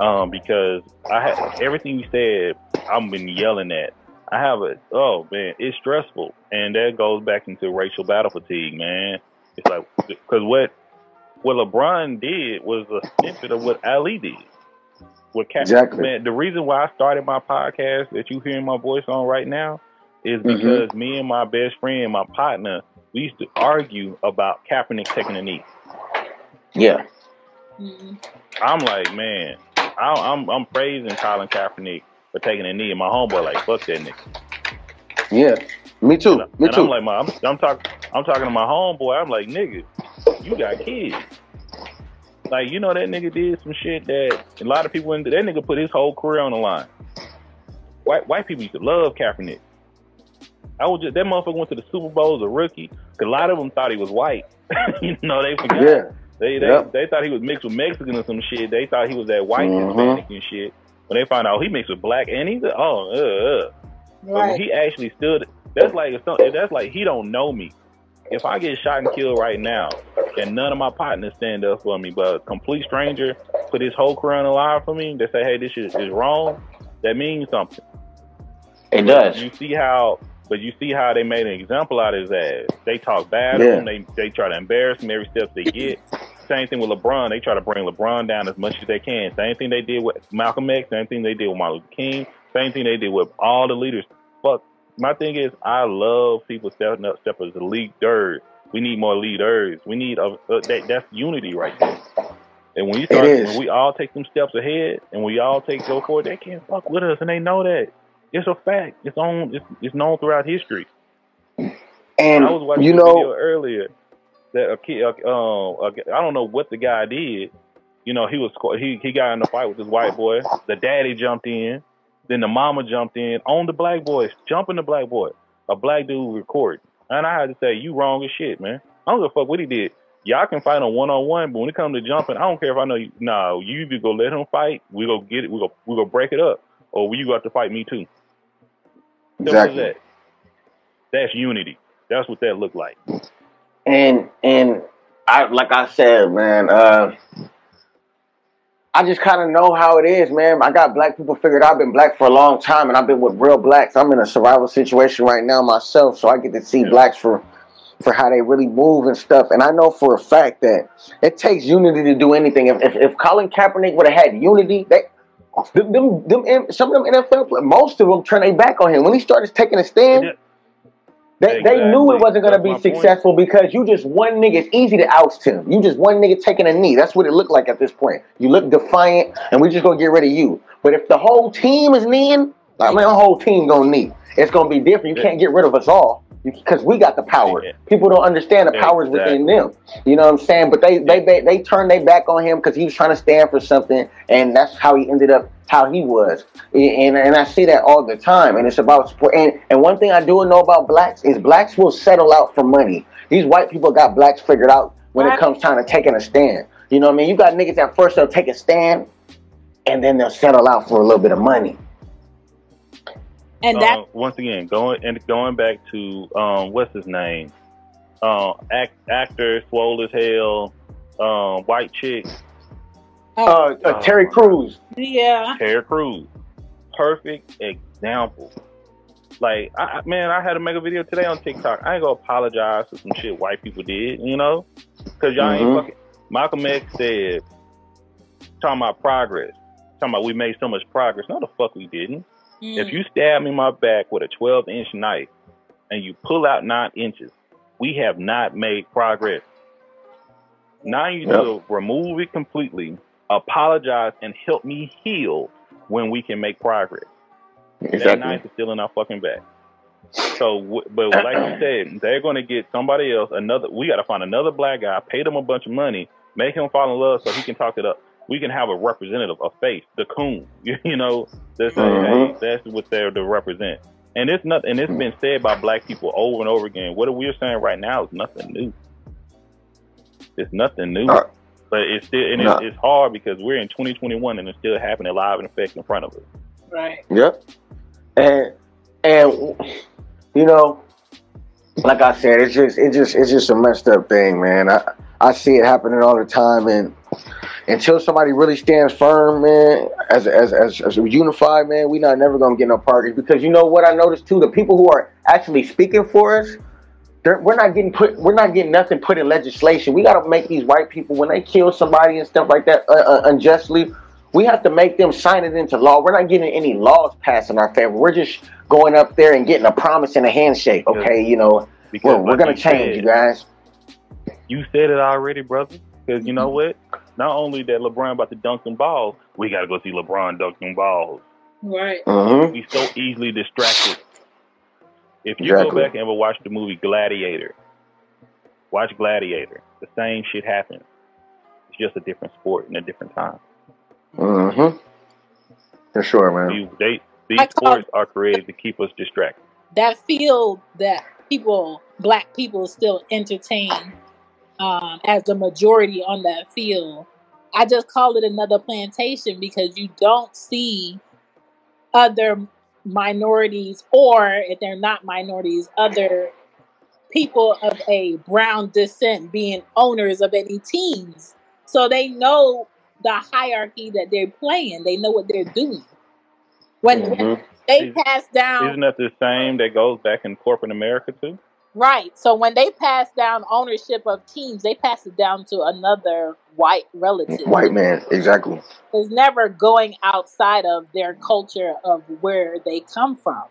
um, because I had everything you said. I've been yelling at. I have a oh man, it's stressful, and that goes back into racial battle fatigue, man. It's like because what what LeBron did was a snippet of what Ali did. What Cap- Exactly. man, the reason why I started my podcast that you hearing my voice on right now is Mhm. because me and my best friend, my partner, we used to argue about Kaepernick taking a knee. Yeah. Mm. I'm like, man, I, I'm I'm praising Colin Kaepernick for taking a knee, and my homeboy like, fuck that nigga. Yeah. Me too. And, Me and too. I'm like, my, I'm, I'm talking, I'm talking to my homeboy. I'm like, nigga, you got kids. Like, you know, that nigga did some shit that a lot of people. That nigga put his whole career on the line. White white people used to love Kaepernick. I was just that motherfucker went to the Super Bowl as a rookie. 'cause a lot of them thought he was white. you know, they forgot. yeah. They they, Yep. they thought he was mixed with Mexican or some shit. They thought he was that white Mhm. Hispanic and shit. When they found out he mixed with black and he's oh uh, uh. But when Right. he actually stood, that's like if some- that's like he don't know me. If I get shot and killed right now, and none of my partners stand up for me, but a complete stranger put his whole career on the line for me, they say, "Hey, this shit is wrong." That means something. It does. You see how, but you see how they made an example out of his ass. They talk bad Yeah. of him. They they try to embarrass him every step they get. Same thing with LeBron. They try to bring LeBron down as much as they can. Same thing they did with Malcolm X. Same thing they did with Martin Luther King. Same thing they did with all the leaders. Fuck. My thing is, I love people stepping up, stepping as the leaders. We need more leaders. We need a, a that, that's unity right there. And when you start, when we all take some steps ahead, and we all take go forward, they can't fuck with us, and they know that. It's a fact. It's on. It's, it's known throughout history. And I was watching you know, video earlier. That a kid, uh, uh, I don't know what the guy did. You know, he was he he got in a fight with this white boy. The daddy jumped in, then the mama jumped in on the black boy, jumping the black boy. A black dude recorded, and I had to say, "You wrong as shit, man. I don't give a fuck what he did. Y'all can fight on one on one, but when it comes to jumping, I don't care if I know you. No, you either go let him fight. We go get it. We go we go break it up, or you got to fight me too. Exactly. That. That's unity. That's what that looked like. And and I like I said, man, uh I just kind of know how it is, man. I got black people figured out. I've been black for a long time, and I've been with real blacks. I'm in a survival situation right now myself, so I get to see yeah. blacks for for how they really move and stuff. And I know for a fact that it takes unity to do anything. If if, if Colin Kaepernick would have had unity, they them, them, them, some of them NFL, most of them turn their back on him when he started taking a stand. They, exactly. they knew it wasn't going to be successful point. because you just one nigga. It's easy to oust him. You just one nigga taking a knee. That's what it looked like at this point. You look defiant, and we're just gonna get rid of you. But if the whole team is kneeing, like man, the whole team gonna knee. It's gonna be different. You can't get rid of us all because we got the power. People don't understand the powers exactly. within them. You know what I'm saying? But they they they, they turned their back on him because he was trying to stand for something, and that's how he ended up how he was. And and I see that all the time. And it's about support. And and one thing I do know about blacks is blacks will settle out for money. These white people got blacks figured out when it comes time to taking a stand. You know what I mean? You got niggas at first they'll take a stand, and then they'll settle out for a little bit of money. And that uh, once again going and going back to um, what's his name, uh, act, actor, swole as hell, um, white chick. Uh, uh, Terry Crews. Yeah. Terry Crews. Perfect example. Like, I, man, I had to make a video today on TikTok. I ain't gonna apologize for some shit white people did, you know, because y'all mm-hmm. ain't fucking. Malcolm X said, talking about progress, talking about we made so much progress. No, the fuck we didn't. Mm. If you stab me in my back with a 12 inch knife and you pull out nine inches, we have not made progress. Now you yep. need to remove it completely, apologize, and help me heal when we can make progress. Exactly. That knife is still in our fucking back. So, but like you said, they're going to get somebody else, another. We got to find another black guy, pay them a bunch of money, make him fall in love so he can talk it up we can have a representative, a face, the coon. You know, that's mm-hmm. hey, that's what they're to represent. And it's nothing. and it's been said by black people over and over again. What we're saying right now is nothing new. It's nothing new, uh, but it's still, and it's, it's hard because we're in 2021 and it's still happening live and effect in front of us. Right. Yep. And and you know, like I said, it's just it's just it's just a messed up thing, man. I I see it happening all the time, and until somebody really stands firm, man, as as as, as unified, man, we not never gonna get no parties because you know what I noticed too, the people who are actually speaking for us, we're not getting put, we're not getting nothing put in legislation. We gotta make these white people when they kill somebody and stuff like that uh, uh, unjustly. We have to make them sign it into law. We're not getting any laws passed in our favor. We're just going up there and getting a promise and a handshake. Okay, you know, we're, we're gonna change, said, you guys. You said it already, brother. Because you know what? Not only that LeBron about to dunk some balls, we got to go see LeBron dunk some balls. Right. Mm-hmm. He's so easily distracted. If you exactly. go back and ever watch the movie Gladiator, watch Gladiator. The same shit happens. It's just a different sport in a different time. Mm-hmm. For sure, man. They, these sports are created to keep us distracted. That field that people, black people, still entertain um, as the majority on that field. I just call it another plantation because you don't see other minorities, or if they're not minorities, other people of a brown descent being owners of any teams. So they know the hierarchy that they're playing. They know what they're doing. When, mm-hmm. when they pass down, isn't that the same that goes back in corporate America too? Right. So when they pass down ownership of teams, they pass it down to another white relative. White man, exactly. It's never going outside of their culture of where they come from.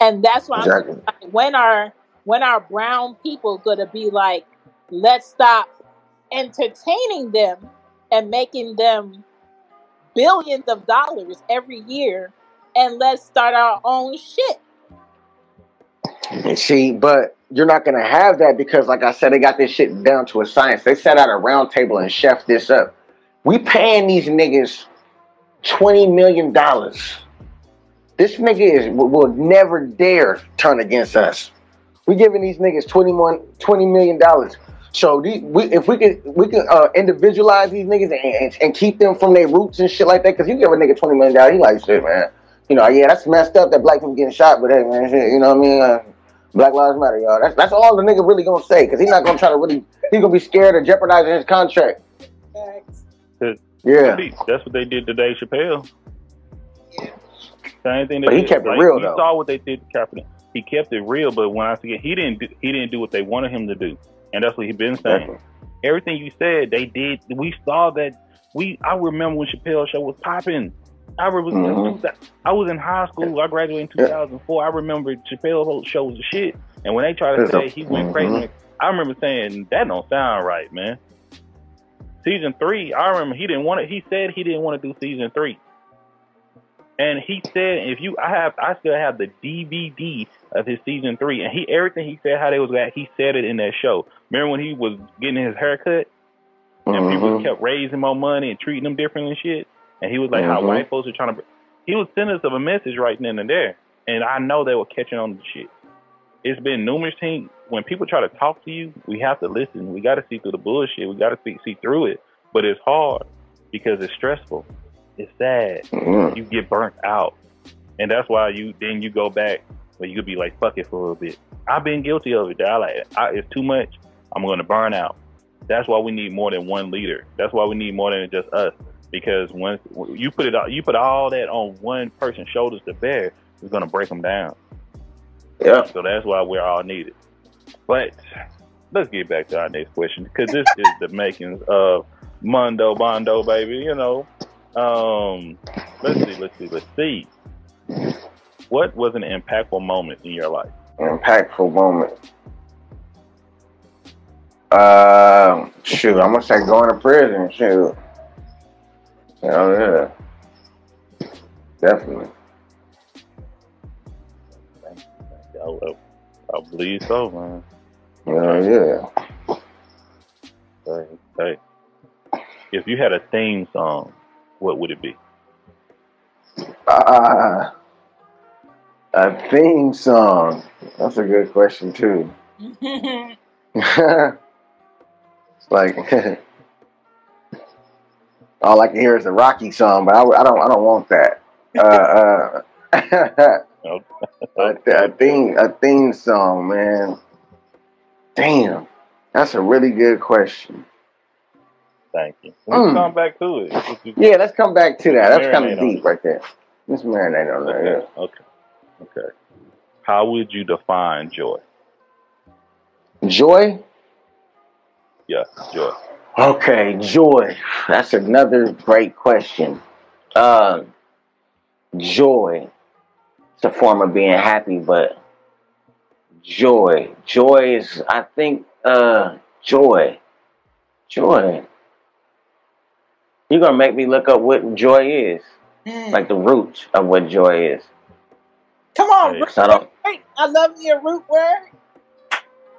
And that's why exactly. I'm, when are when are brown people gonna be like, let's stop entertaining them and making them billions of dollars every year and let's start our own shit. And see, but you're not gonna have that because, like I said, they got this shit down to a science. They sat at a round table and chef this up. We paying these niggas twenty million dollars. This nigga is will never dare turn against us. We giving these niggas 21 20 million dollars. So we, if we could we could uh, individualize these niggas and, and, and keep them from their roots and shit like that, because you give a nigga twenty million dollars, he like shit, man. You know, yeah, that's messed up that black people getting shot, but hey, man, shit, you know what I mean? Uh, black lives matter, y'all. That's that's all the nigga really gonna say, because he's not gonna try to really. He's gonna be scared of jeopardizing his contract. Yeah. That's what they did to Dave Chappelle. Same thing. They But he did. kept it real, You though. saw what they did to Kaepernick. He kept it real, but when I say he didn't, do, he didn't do what they wanted him to do, and that's what he's been saying. Everything you said, they did. We saw that. We I remember when Chappelle show was popping. I was Mhm. I was in high school. I graduated in Yeah. 2004. I remember Chappelle show was the shit. And when they tried to say a- he went mhm. crazy, I remember saying that don't sound right, man. Season three, I remember he didn't want it. He said he didn't want to do season three. And he said, if you, I have, I still have the DVD of his season three, and he everything he said how they was at, he said it in that show. Remember when he was getting his haircut, and people Mhm. kept raising more money and treating him different and shit, and he was like, how Mhm. white folks are trying to, he was sending us a message right then and there, and I know they were catching on to the shit. It's been numerous times when people try to talk to you, we have to listen. We got to see through the bullshit. We got to see see through it, but it's hard because it's stressful. It's sad Mhm. you get burnt out, and that's why you then you go back where you could be like fuck it for a little bit. I've been guilty of it. I like I, it's too much. I'm going to burn out. That's why we need more than one leader. That's why we need more than just us. Because once you put it all, you put all that on one person's shoulders to bear, it's going to break them down. Yeah. So that's why we're all needed. But let's get back to our next question because this is the makings of Mondo Bondo, baby. You know, um, let's see, let's see, let's see. What was an impactful moment in your life? Impactful moment. Uh, shoot, I'm gonna say going to prison. Shoot. Oh yeah. Definitely. I, I, I believe so, man. Oh yeah. Hey, hey. If you had a theme song, what would it be? Uh, a theme song. That's a good question too. it's like all I can hear is the Rocky song, but I, I don't I don't want that. Uh, uh, a, a theme a theme song, man. Damn, that's a really good question. Thank you. Let's Mm. come back to it. Yeah, let's come back to that. That's kind of deep right there. Let's marinate on that. Okay. Okay. Okay. How would you define joy? Joy. Yeah, joy. Okay, joy. That's another great question. Uh, joy. It's a form of being happy, but joy. Joy is, I think, uh, joy. Joy. You're gonna make me look up what joy is, like the root of what joy is. Come on, Hey. root So I I love me a root word.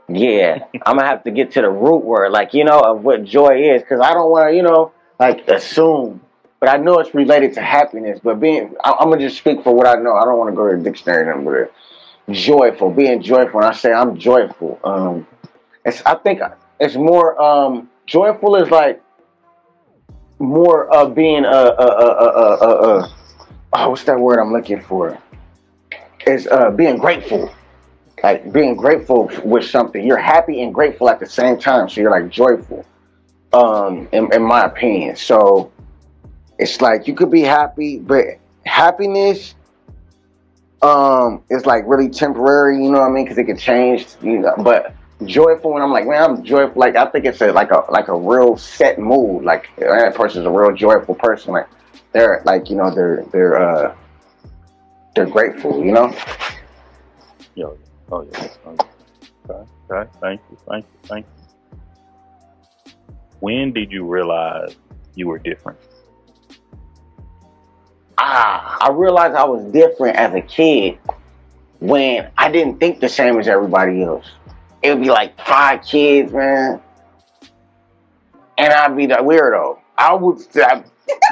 Yeah, I'm gonna have to get to the root word, like you know, of what joy is, because I don't want to, you know, like assume. But I know it's related to happiness. But being, I, I'm gonna just speak for what I know. I don't want to go to the dictionary number. Joyful, being joyful. And I say I'm joyful. Um, it's. I think it's more. Um, joyful is like more of being uh uh uh uh uh. uh, uh oh, what's that word I'm looking for? Is uh being grateful like being grateful with something. You're happy and grateful at the same time. So you're like joyful, um, in, in my opinion. So it's like you could be happy, but happiness um is like really temporary, you know what I mean? Because it can change, you know. But joyful, when I'm like, man, I'm joyful. Like I think it's a like a like a real set mood. Like that person's a real joyful person. Like they're like you know they're they're uh they're grateful, you know. Yo, oh yeah. Oh. Okay. Okay. Thank you. Thank you. Thank you. When did you realize you were different? ah, I realized I was different as a kid when I didn't think the same as everybody else. it would be like five kids, man, and I'd be the weirdo. I would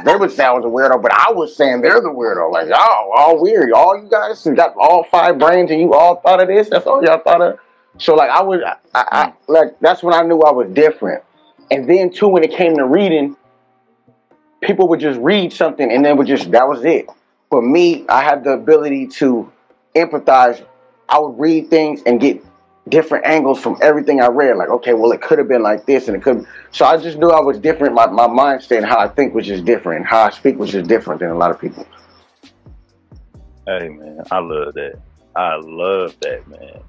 they would say I was a weirdo, but I was saying they're the weirdo. Like, y'all all weird. All you guys got all five brains and you all thought of this. That's all y'all thought of. So like I was, I, I, I mm. like that's when I knew I was different. And then too, when it came to reading, people would just read something and then would just that was it. For me, I had the ability to empathize. I would read things and get different angles from everything I read. Like, okay, well, it could have been like this, and it could. So I just knew I was different. My my mindset and how I think was just different. How I speak was just different than a lot of people. Hey man, I love that. I love that, man.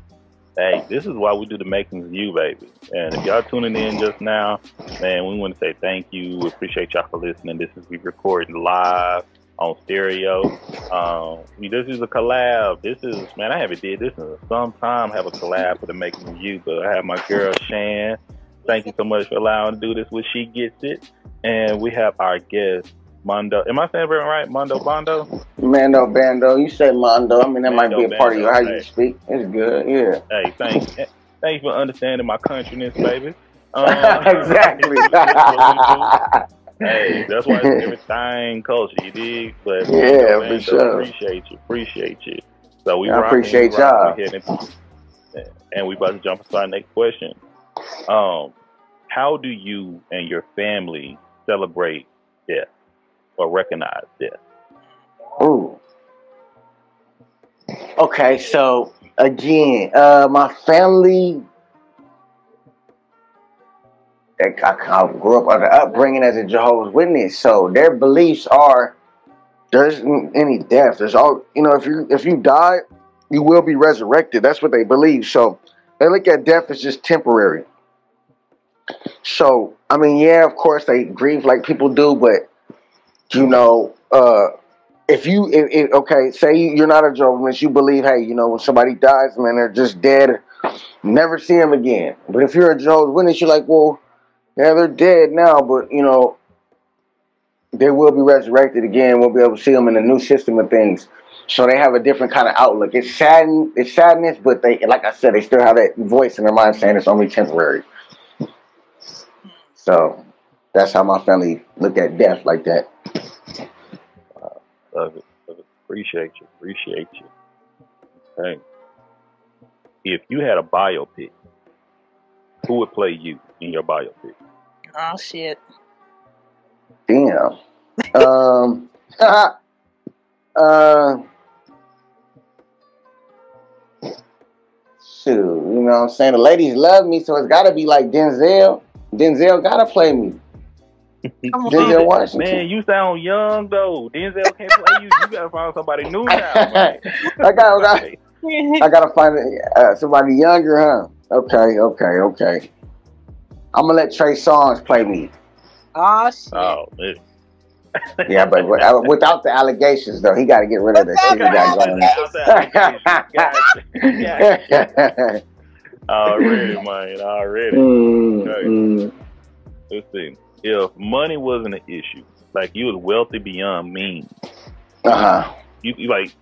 Hey, this is why we do the makings of you, baby. And if y'all tuning in just now, man, we want to say thank you. We appreciate y'all for listening. This is we recording live on stereo. Um, this is a collab. This is man, I haven't did this in some time. Have a collab for the making of you, but I have my girl Shan. Thank you so much for allowing to do this with She Gets It. And we have our guest, Mondo. Am I saying it right? Mondo Bondo? Mando Bando, you say Mondo. I mean, that might be a Mando part of you, how Bando, you hey. speak. It's good, yeah. Hey, thanks. Thanks for understanding my countryness, baby. Uh, exactly. hey, that's why it's everything culture, you dig? But Yeah, man, for sure. Appreciate you, appreciate you. So we rocking, appreciate we rocking, y'all. we and we about to jump into our next question. Um, how do you and your family celebrate death or recognize death? Ooh. Okay, so again, uh, my family, I, grew up under upbringing as a Jehovah's Witness, so their beliefs are there's any death. There's all you know. If you if you die, you will be resurrected. That's what they believe. So they look at death as just temporary. So I mean, yeah, of course they grieve like people do, but you know, uh, if you if, if, okay, say you- you're not a Jehovah's Witness, you believe, hey, you know, when somebody dies, man, they're just dead, never see them again. But if you're a Jehovah's Witness, you're like, well, yeah, they're dead now, but you know, they will be resurrected again. We'll be able to see them in a new system of things. So they have a different kind of outlook. It's sadden, it's sadness, but they, like I said, they still have that voice in their mind saying it's only temporary. So that's how my family look at death like that. Love it. Love it. Appreciate you. Appreciate you. Okay. If you had a biopic, who would play you in your biopic? Oh shit. Damn. um. uh. Shoot, you know what I'm saying? The ladies love me, so it's got to be like Denzel. Denzel got to play me. Come on. Denzel Washington. Man, you sound young though. Denzel can't play you. You gotta find somebody new now, man. I got, I, I gotta find uh, somebody younger, huh? Okay, okay, okay. I'm gonna let Trey Songz play me. oh shit. Oh, man. Yeah, but uh, without the allegations, though, he got to get rid of the shit he got going on. already, man. Already. Mm, mm. Let's see. If money wasn't an issue, like you was wealthy beyond means, Uh-huh. you, you like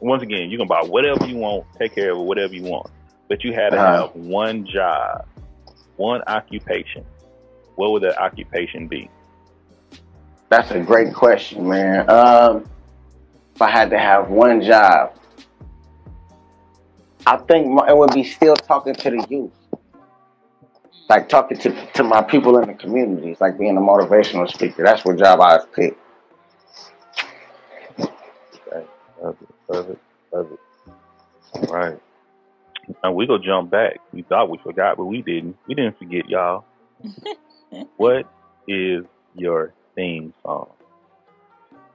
once again, you can buy whatever you want, take care of it, whatever you want. But you had to Uh-huh. have one job, one occupation. What would that occupation be? That's a great question, man. Um, if I had to have one job, I think my, it would be still talking to the youth, like talking to to my people in the communities, like being a motivational speaker. That's what job I'd pick. Okay. Love it. Love it. Love it. All right. And we gonna jump back. We thought we forgot, but we didn't. We didn't forget, y'all. what is your theme song?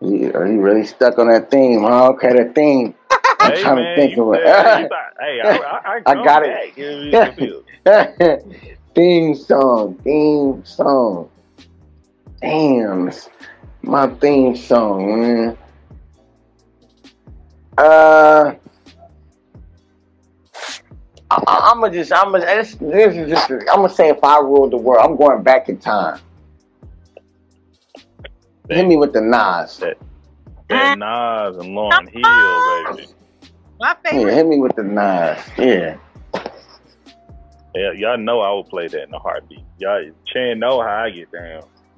Yeah, are you really stuck on that theme? Huh? Okay, that theme. I'm hey trying man, to think you of said, it. thought, hey, I, I, I, I got it. it. theme song, theme song. Damn, my theme song, man. Uh, I, am gonna just, I'm gonna, this, this is just, I'm gonna say if I ruled the world, I'm going back in time. Hit me with the Nas. That, that Nas and Lauryn Hill, baby. My Yeah, favorite. hit me with the Nas. Yeah. Yeah, y'all know I would play that in a heartbeat. Y'all, Chan know how I get down.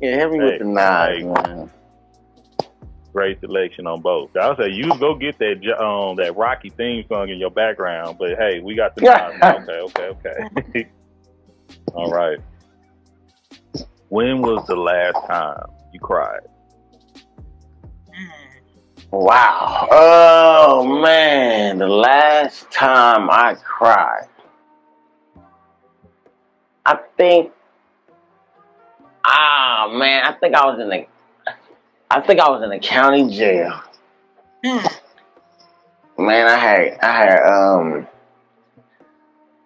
yeah, hit me with the knives, hey. man. Great selection on both. I'll say you go get that um that Rocky theme song in your background, but hey, we got the knives. okay, okay, okay. All right. When was the last time you cried? Wow. Oh man, the last time I cried, I think. Ah man, I think I was in the. I think I was in the county jail. Hmm. Man, I had, I had, um,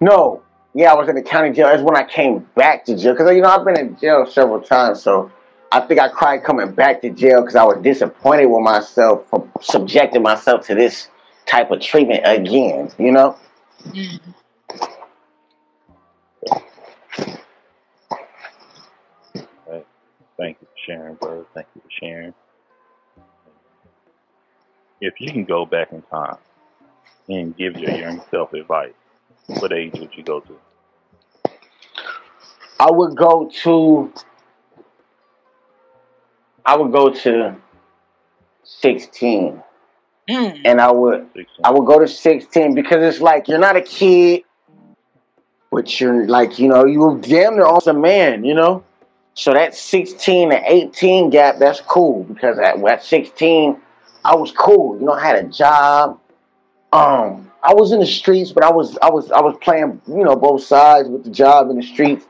no, yeah, I was in the county jail. That's when I came back to jail because you know I've been in jail several times, so I think I cried coming back to jail because I was disappointed with myself for subjecting myself to this type of treatment again. You know? Mm. Thank you for sharing, bro. Thank you for sharing. If you can go back in time and give your young self advice, what age would you go to? I would go to. I would go to sixteen, Mm. and I would 16. I would go to 16 because it's like you're not a kid, but you're like, you know, you damn near almost a man, you know? So that 16 to 18 gap, that's cool because at, at 16, I was cool. You know, I had a job. Um, I was in the streets, but I was I was I was playing, you know, both sides with the job in the streets.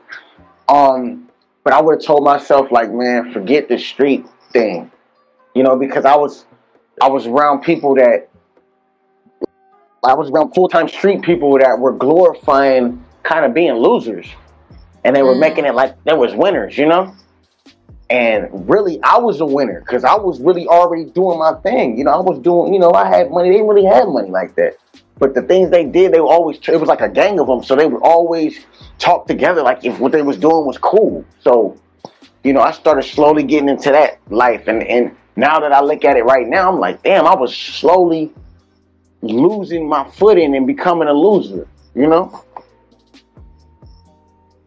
Um, but I would have told myself like, man, forget the street thing. You know, because I was I was around people that I was around full time street people that were glorifying kind of being losers. And they were Mm. making it like there was winners, you know? And really I was a winner because I was really already doing my thing. You know, I was doing, you know, I had money. They didn't really have money like that. But the things they did, they were always, it was like a gang of them. So they would always talk together like if what they was doing was cool. So, you know, I started slowly getting into that life. And, and now that I look at it right now, I'm like, damn, I was slowly losing my footing and becoming a loser, you know?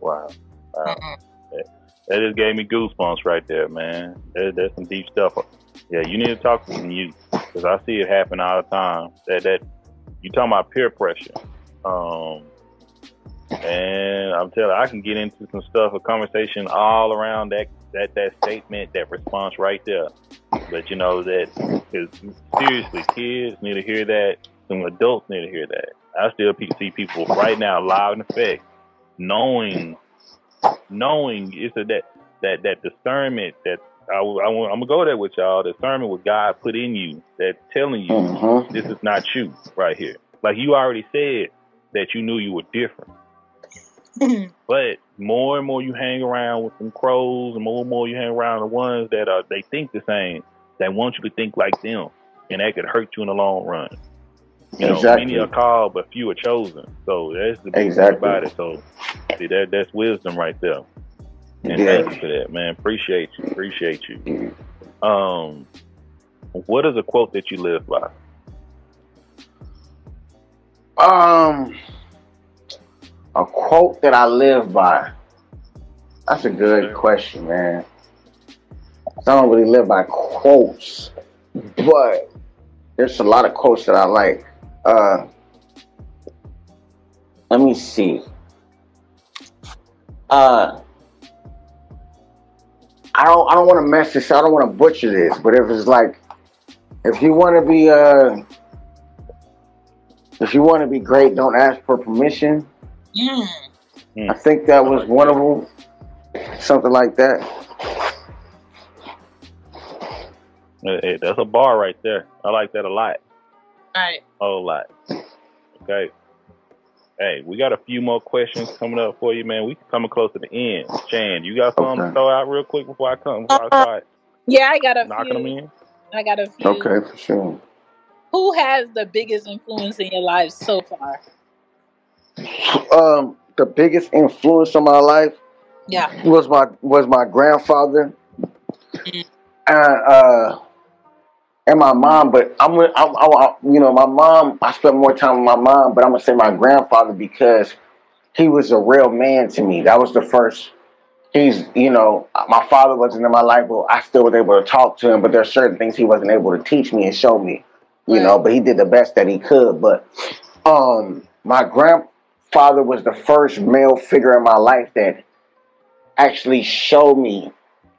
Wow. Wow. Mm. That, that just gave me goosebumps right there, man. That, that's some deep stuff. Yeah, you need to talk to some youth because I see it happen all the time. That that you talking about peer pressure, um, and I'm telling, you, I can get into some stuff, a conversation all around that that that statement, that response right there. But you know that because seriously, kids need to hear that. Some adults need to hear that. I still see people right now, live in effect, knowing knowing it's a, that that that discernment that I, I, am gonna go there with y'all. Discernment what God put in you that's telling you Mm-hmm. this is not you right here. Like you already said that you knew you were different, but more and more you hang around with some crows, and more and more you hang around the ones that are they think the same, that want you to think like them, and that could hurt you in the long run. You know, Exactly. many are called, but few are chosen. So that's the big thing Exactly. about it. So see that that's wisdom right there. And Yeah. thank you for that, man. Appreciate you. Appreciate you. Um, what is a quote that you live by? Um, a quote that I live by. That's a good question, man. I don't really live by quotes, but there's a lot of quotes that I like. Uh, let me see. Uh, I don't. I don't want to mess this. I don't want to butcher this. But if it's like, if you want to be uh if you want to be great, don't ask for permission. Mm. I think that was one of them. Something like that. Hey, hey, that's a bar right there. I like that a lot. Right. A whole lot. Okay. Hey, we got a few more questions coming up for you, man. We coming close to the end. Chan, you got something to throw out real quick before I come? Before I start Yeah, I got a knocking them in? I got a few. Okay, for sure. Who has the biggest influence in your life so far? Um, the biggest influence on my life Yeah. was my was my grandfather. Mm. And uh, and my mom. But I'm, I'm, I'm, you know, my mom. I spent more time with my mom, but I'm gonna say my grandfather because he was a real man to me. That was the first. He's, you know, my father wasn't in my life, but I still was able to talk to him. But there are certain things he wasn't able to teach me and show me, you know. But he did the best that he could. But um, my grandfather was the first male figure in my life that actually showed me,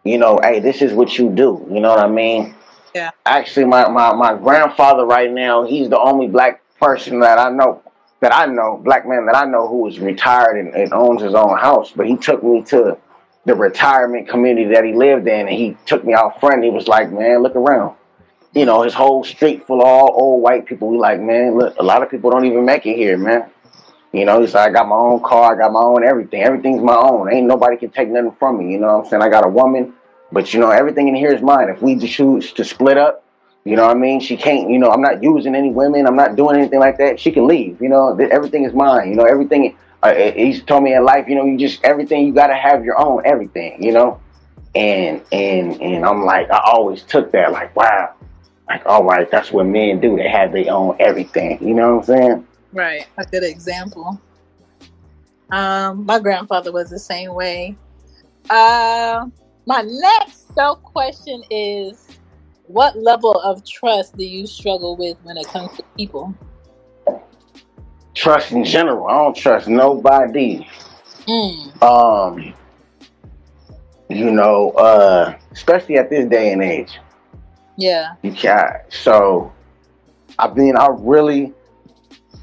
you know, hey, this is what you do. You know what I mean? Yeah. Actually, my, my, my grandfather right now, he's the only black person that I know, that I know, black man that I know who is retired and, and owns his own house. But he took me to the retirement community that he lived in and he took me out front. And He was like, man, look around. You know, his whole street full of all old white people. We like, man, look, a lot of people don't even make it here, man. You know, he's like, I got my own car, I got my own everything. Everything's my own. Ain't nobody can take nothing from me. You know what I'm saying? I got a woman, but you know, everything in here is mine. If we choose to split up, you know what I mean? She can't, you know, I'm not using any women. I'm not doing anything like that. She can leave. You know, everything is mine. You know, everything. Uh, he's told me in life, you know, you just everything. You got to have your own everything. You know, and and and I'm like, I always took that like, wow, like all right, that's what men do. They have their own everything. You know what I'm saying? Right. A good example. Um, my grandfather was the same way. Uh, my next self question is what level of trust do you struggle with when it comes to people? Trust in general. I don't trust nobody. Mm, Um, you know, uh, especially at this day and age. yeah. You can't. So, I mean, I really,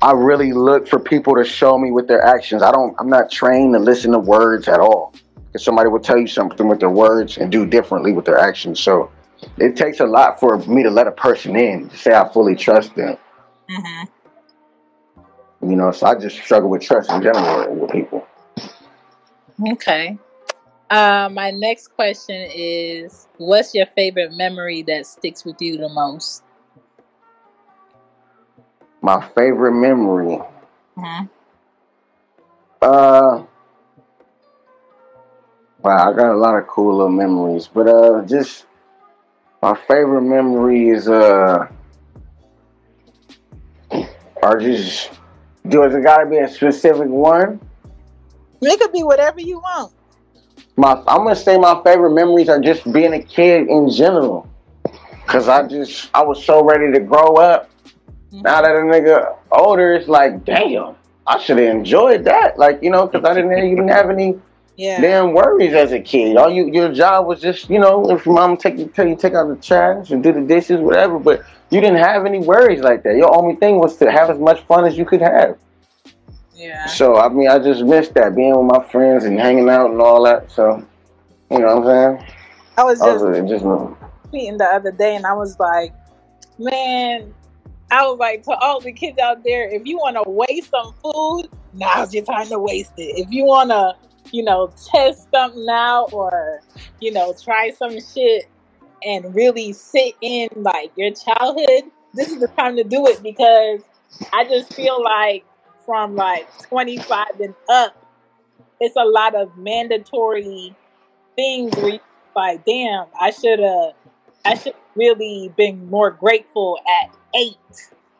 I really look for people to show me with their actions. I don't. I'm not trained to listen to words at all. Because somebody will tell you something with their words and do differently with their actions. So, it takes a lot for me to let a person in to say I fully trust them. hmm You know, so I just struggle with trust in general with people. Okay. Uh, my next question is what's your favorite memory that sticks with you the most? My favorite memory. hmm Uh, wow, I got a lot of cool little memories, but uh, just my favorite memory is uh, are just does it gotta be a specific one? It could be whatever you want. My I'm gonna say my favorite memories are just being a kid in general, cause I just I was so ready to grow up. Now that a nigga older, it's like damn, I should have enjoyed that. Like you know, cause I didn't you didn't have any Yeah. damn worries as a kid. All you your job was just, you know, if your mom take you tell you take out the trash and do the dishes, whatever, but you didn't have any worries like that. Your only thing was to have as much fun as you could have. Yeah. So I mean I just missed that, being with my friends and hanging out and all that. So you know what I'm saying? I was I just was uh, just tweeting the other day and I was like, man, I was like to all the kids out there, if you want to waste some food, now's your time to waste it. If you want to, you know, test something out or, you know, try some shit and really sit in like your childhood, this is the time to do it because I just feel like from like 25 and up, it's a lot of mandatory things where you like, damn, I should have I should really been more grateful at eight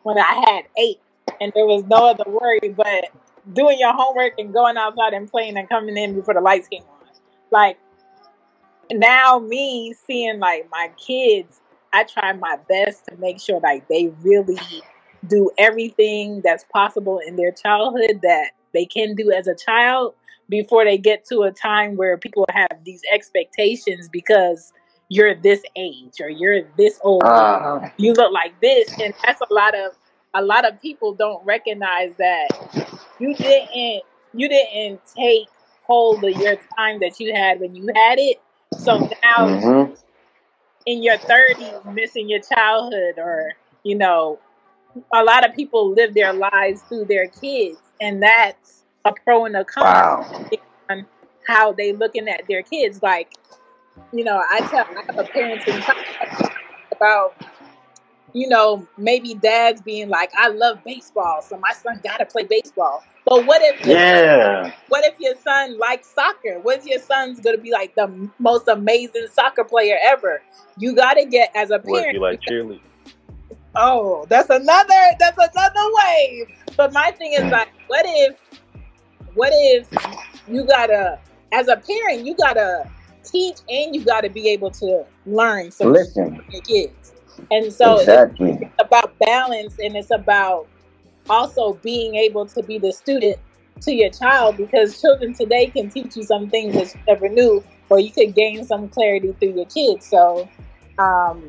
when I had eight and there was no other worry but doing your homework and going outside and playing and coming in before the lights came on. Like now me seeing like my kids, I try my best to make sure like they really do everything that's possible in their childhood that they can do as a child before they get to a time where people have these expectations because you're this age or you're this old. Or uh you look like this. And that's a lot of a lot of people don't recognize that you didn't you didn't take hold of your time that you had when you had it so now mhm. in your 30s missing your childhood or you know a lot of people live their lives through their kids and that's a pro and a con Wow. on how they looking at their kids like you know i tell i have a parenting about you know maybe dads being like i love baseball so my son gotta play baseball but what if your Yeah. what if your son likes soccer? What if your son's gonna be like the most amazing soccer player ever? You gotta get as a What if parent. you like cheerleading? Oh, that's another that's another wave. But my thing is like, what if what if you gotta as a parent you gotta teach and you gotta be able to learn so Listen, your kids. And so it's about balance and it's about also being able to be the student to your child because children today can teach you some things that you never knew or you could gain some clarity through your kids. So um,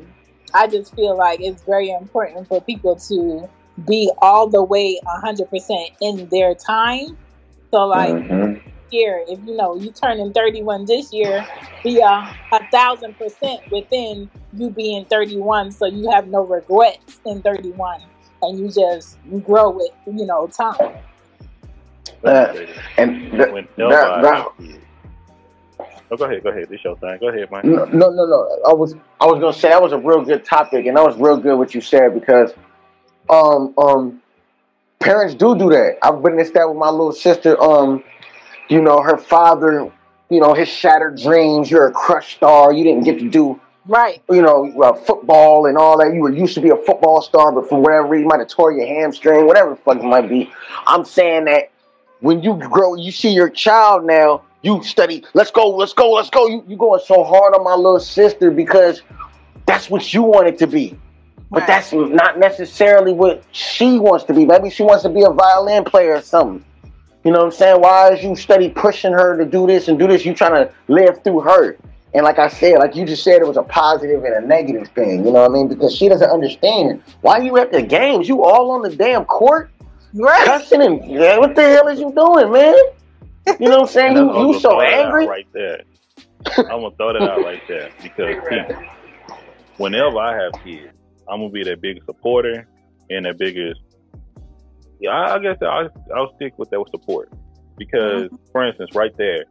I just feel like it's very important for people to be all the way 100% in their time. So like hmm year, if you know you turning 31 this year, be a, a thousand percent within you being 31, so you have no regrets in 31, and you just you grow with you know time. Uh, and th- Whenever that, I that. Oh, go ahead, go ahead. This your thing. Go ahead, man. no, no, no, no. I was, I was gonna say that was a real good topic, and that was real good what you said because, um, um, parents do do that. I've witnessed that with my little sister. Um, you know, her father, you know, his shattered dreams. You're a crushed star. You didn't get to do, Right. you know, uh, football and all that. You were used to be a football star, but for whatever reason, you might have tore your hamstring, whatever the fuck it might be. I'm saying that when you grow, you see your child now. You study. Let's go. Let's go. Let's go. You you going so hard on my little sister because that's what you want it to be. But Right. that's not necessarily what she wants to be. Maybe she wants to be a violin player or something. You know what I'm saying? Why is you study pushing her to do this and do this? You trying to live through her. And like I said, like you just said, it was a positive and a negative thing. You know what I mean? Because she doesn't understand. Why you at the games? You all on the damn court Right. cussing and yeah, what the hell is you doing, man? You know what I'm saying? You you gonna so throw that out angry. right there. I'm gonna throw that out like that because see, whenever I have kids, I'm gonna be their biggest supporter and their biggest. Yeah, I, I guess I I'll stick with that with support because, mm-hmm. for instance, right there,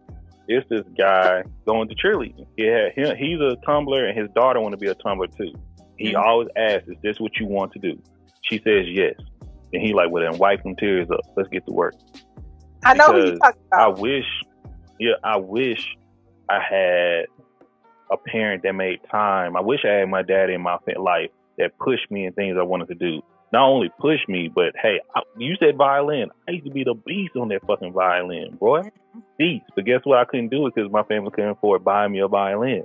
it's this guy going to cheerleading. He had him, he's a tumbler and his daughter want to be a tumbler too. He Mhm. always asks, "Is this what you want to do?" She says yes, and he like, "Well, then wipe them tears up. Let's get to work." I know who you because talking I wish, yeah, I wish I had a parent that made time. I wish I had my dad in my life that pushed me in things I wanted to do. Not only push me, but hey, I, you said violin. I used to be the beast on that fucking violin, boy. Beast. But guess what? I couldn't do it because my family couldn't afford buying me a violin.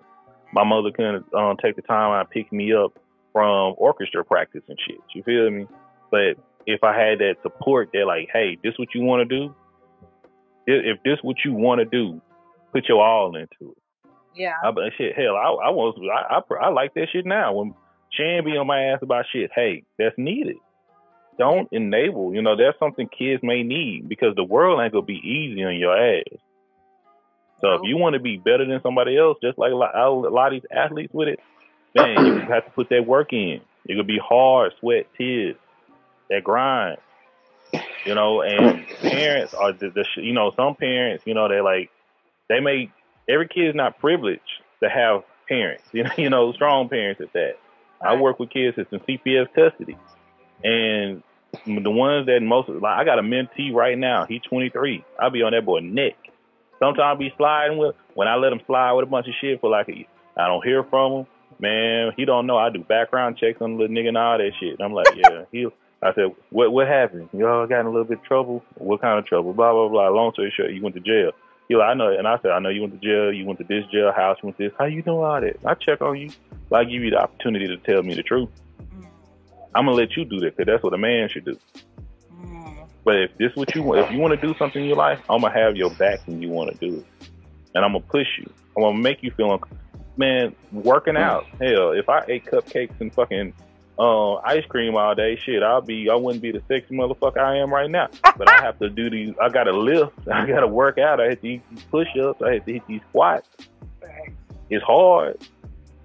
My mother couldn't um, take the time out to pick me up from orchestra practice and shit. You feel me? But if I had that support, they're like, hey, this what you want to do? if this what you want to do, put your all into it. Yeah. I shit, hell, I I was I, I I like that shit now. When Shan be on my ass about shit, hey, that's needed. Don't enable. You know, that's something kids may need because the world ain't gonna be easy on your ass. So if you want to be better than somebody else, just like a lot, a lot of these athletes with it, man, you have to put that work in. It could be hard, sweat, tears, that grind. You know, and parents are the, the you know some parents, you know, they like they may every kid is not privileged to have parents. You know, you know, strong parents at that. I work with kids that's in CPS custody, and the ones that most like I got a mentee right now. He's 23. I'll be on that boy neck. Sometimes be sliding with when I let him slide with a bunch of shit for like a, I don't hear from him. Man, he don't know. I do background checks on the little nigga and all that shit. And I'm like, yeah, he. I said, what what happened? Y'all got in a little bit of trouble. What kind of trouble? Blah blah blah. Long story short, you went to jail. He like, I know, and I said, I know you went to jail. You went to this jail house. You went to this. How you know all that? I check on you. I give you the opportunity to tell me the truth. Mm, I'm gonna let you do that because that's what a man should do. mm. But if this what you want, if you want to do something in your life, I'm gonna have your back when you want to do it, and I'm gonna push you. I'm gonna make you feel, man, working out. Hell, if I ate cupcakes and fucking uh, ice cream all day, shit, I'll be, I wouldn't be the sexy motherfucker I am right now. But I have to do these. I gotta lift. I gotta work out. I have to eat these push-ups. I have to hit these squats. It's hard,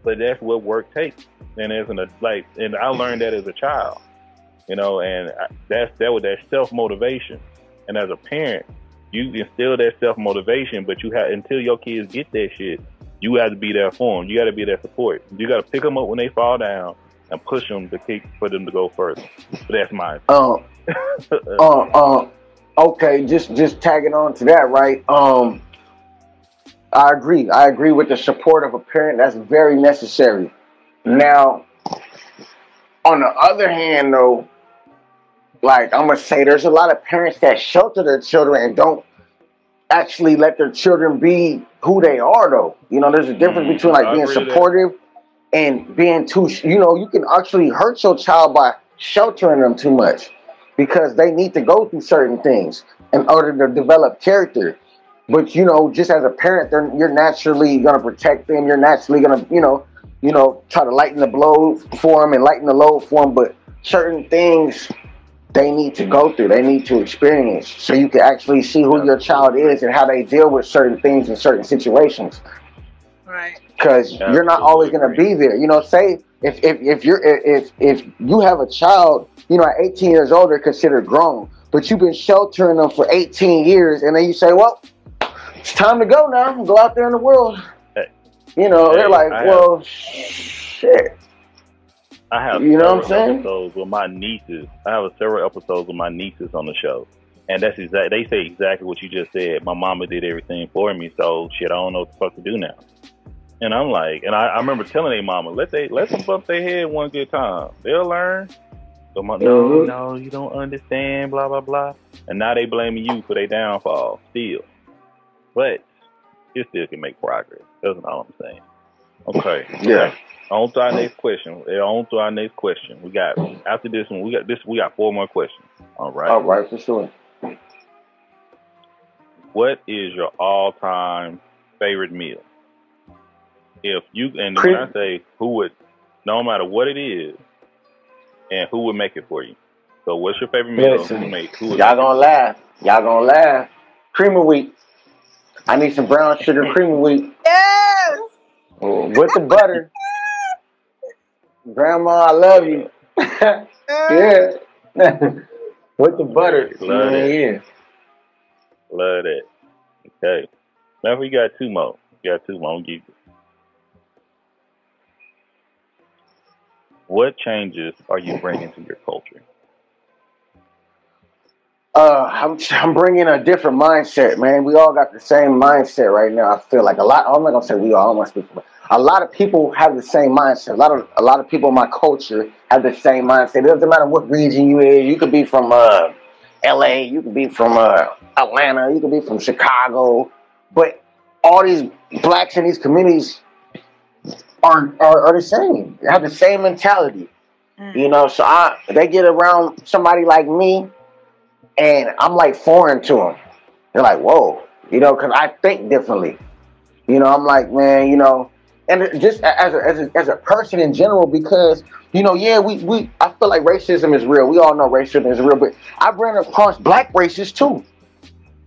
but that's what work takes. And as an like, and I learned that as a child, you know, and I- that's that was that self motivation. And as a parent, you instill that self motivation, but you have until your kids get that shit, you have to be there for them. You got to be their support. You got to pick them up when they fall down and push them to keep for them to go further. But that's my. Uh, uh, uh, okay, just just tagging on to that, right? Um, I agree. I agree with the support of a parent. That's very necessary. Now, on the other hand, though, like I'm gonna say, there's a lot of parents that shelter their children and don't actually let their children be who they are. Though, you know, there's a difference Mm, between like I being agree with that. supportive and being too. You know, you can actually hurt your child by sheltering them too much because they need to go through certain things in order to develop character. But you know, just as a parent, they're, you're naturally gonna protect them. You're naturally gonna, you know, you know, try to lighten the blow for them and lighten the load for them. But certain things they need to go through, they need to experience, so you can actually see who your child is and how they deal with certain things in certain situations Right. because you're not always going to be there. You know, say if if if you're if if you have a child, you know, at 18 years old, they're considered grown, but you've been sheltering them for 18 years, and then you say, well, it's time to go now, go out there in the world. Hey. You know, Hey, they're like, I have- well, shit. I have You know what I'm saying? episodes with my nieces. I have several episodes with my nieces on the show, and that's exact. They say exactly what you just said. My mama did everything for me, so shit, I don't know what the fuck to do now. And I'm like, and I, I remember telling their mama, let they let them bump their head one good time. They'll learn. So my, no, Mhm. no, you don't understand, blah blah blah. And now they blaming you for their downfall still, but you still can make progress. That's all I'm saying. Okay. Yeah. On to our next question. Eh, on to our next question. We got after this one. We got this. We got four more questions. All right. All right, for sure. What is your all-time favorite meal? If you and when I say who would, no matter what it is, and who would make it for you. So, what's your favorite meal? Listen, who make? Who Y'all gonna laugh. Y'all gonna laugh. Cream of wheat. I need some brown sugar cream of wheat Yes. Oh, with the butter. Grandma, I love you. yeah. with the butter. Love yeah, it. yeah. it? Love that. Okay. Now we got two more. We got two more. Give you. What changes are you bringing to your culture? Uh, I'm, I'm bringing a different mindset, man. We all got the same mindset right now. I feel like a lot. I'm not gonna say we all. I don't want to speak for. A lot of people have the same mindset. A lot of a lot of people in my culture have the same mindset. It doesn't matter what region you is. You could be from uh, L.A. You could be from uh, Atlanta. You could be from Chicago. But all these blacks in these communities are are, are the same. They have the same mentality. You know, so I they get around somebody like me, and I'm like foreign to them. They're like, whoa, you know, because I think differently. You know, I'm like, man, you know, and just as a, as a as a person in general, because you know, yeah, we we I feel like racism is real. We all know racism is real, but I ran across black racists too.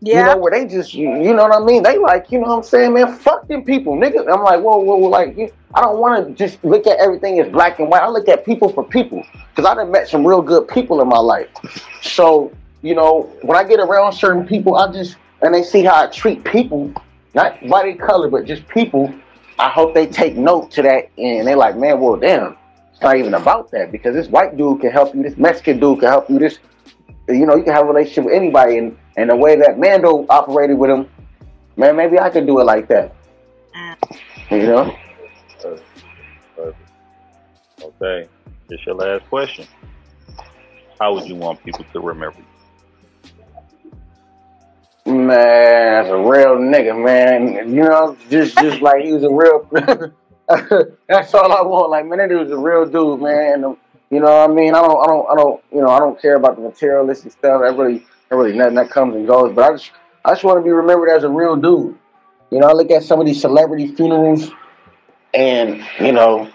Yeah. You know, where they just, you, you know what I mean? They like, you know what I'm saying, man? Fuck them people, nigga. I'm like, whoa, whoa, whoa like, you, I don't want to just look at everything as black and white. I look at people for people because I done met some real good people in my life. So, you know, when I get around certain people, I just, and they see how I treat people, not by their color, but just people, I hope they take note to that and they're like, man, well, damn, it's not even about that because this white dude can help you, this Mexican dude can help you, this, you know, you can have a relationship with anybody. And, and the way that Mando operated with him, man, maybe I could do it like that. Ah. You know? Perfect. Perfect. Okay. It's your last question. How would you want people to remember you? Man, that's a real nigga, man. You know, just just like he was a real. that's all I want. Like, man, that dude was a real dude, man. You know what I mean? I don't, I don't, I don't, you know, I don't care about the materialistic stuff. That really, that really nothing that comes and goes. But I just, I just want to be remembered as a real dude. You know, I look at some of these celebrity funerals, and you know,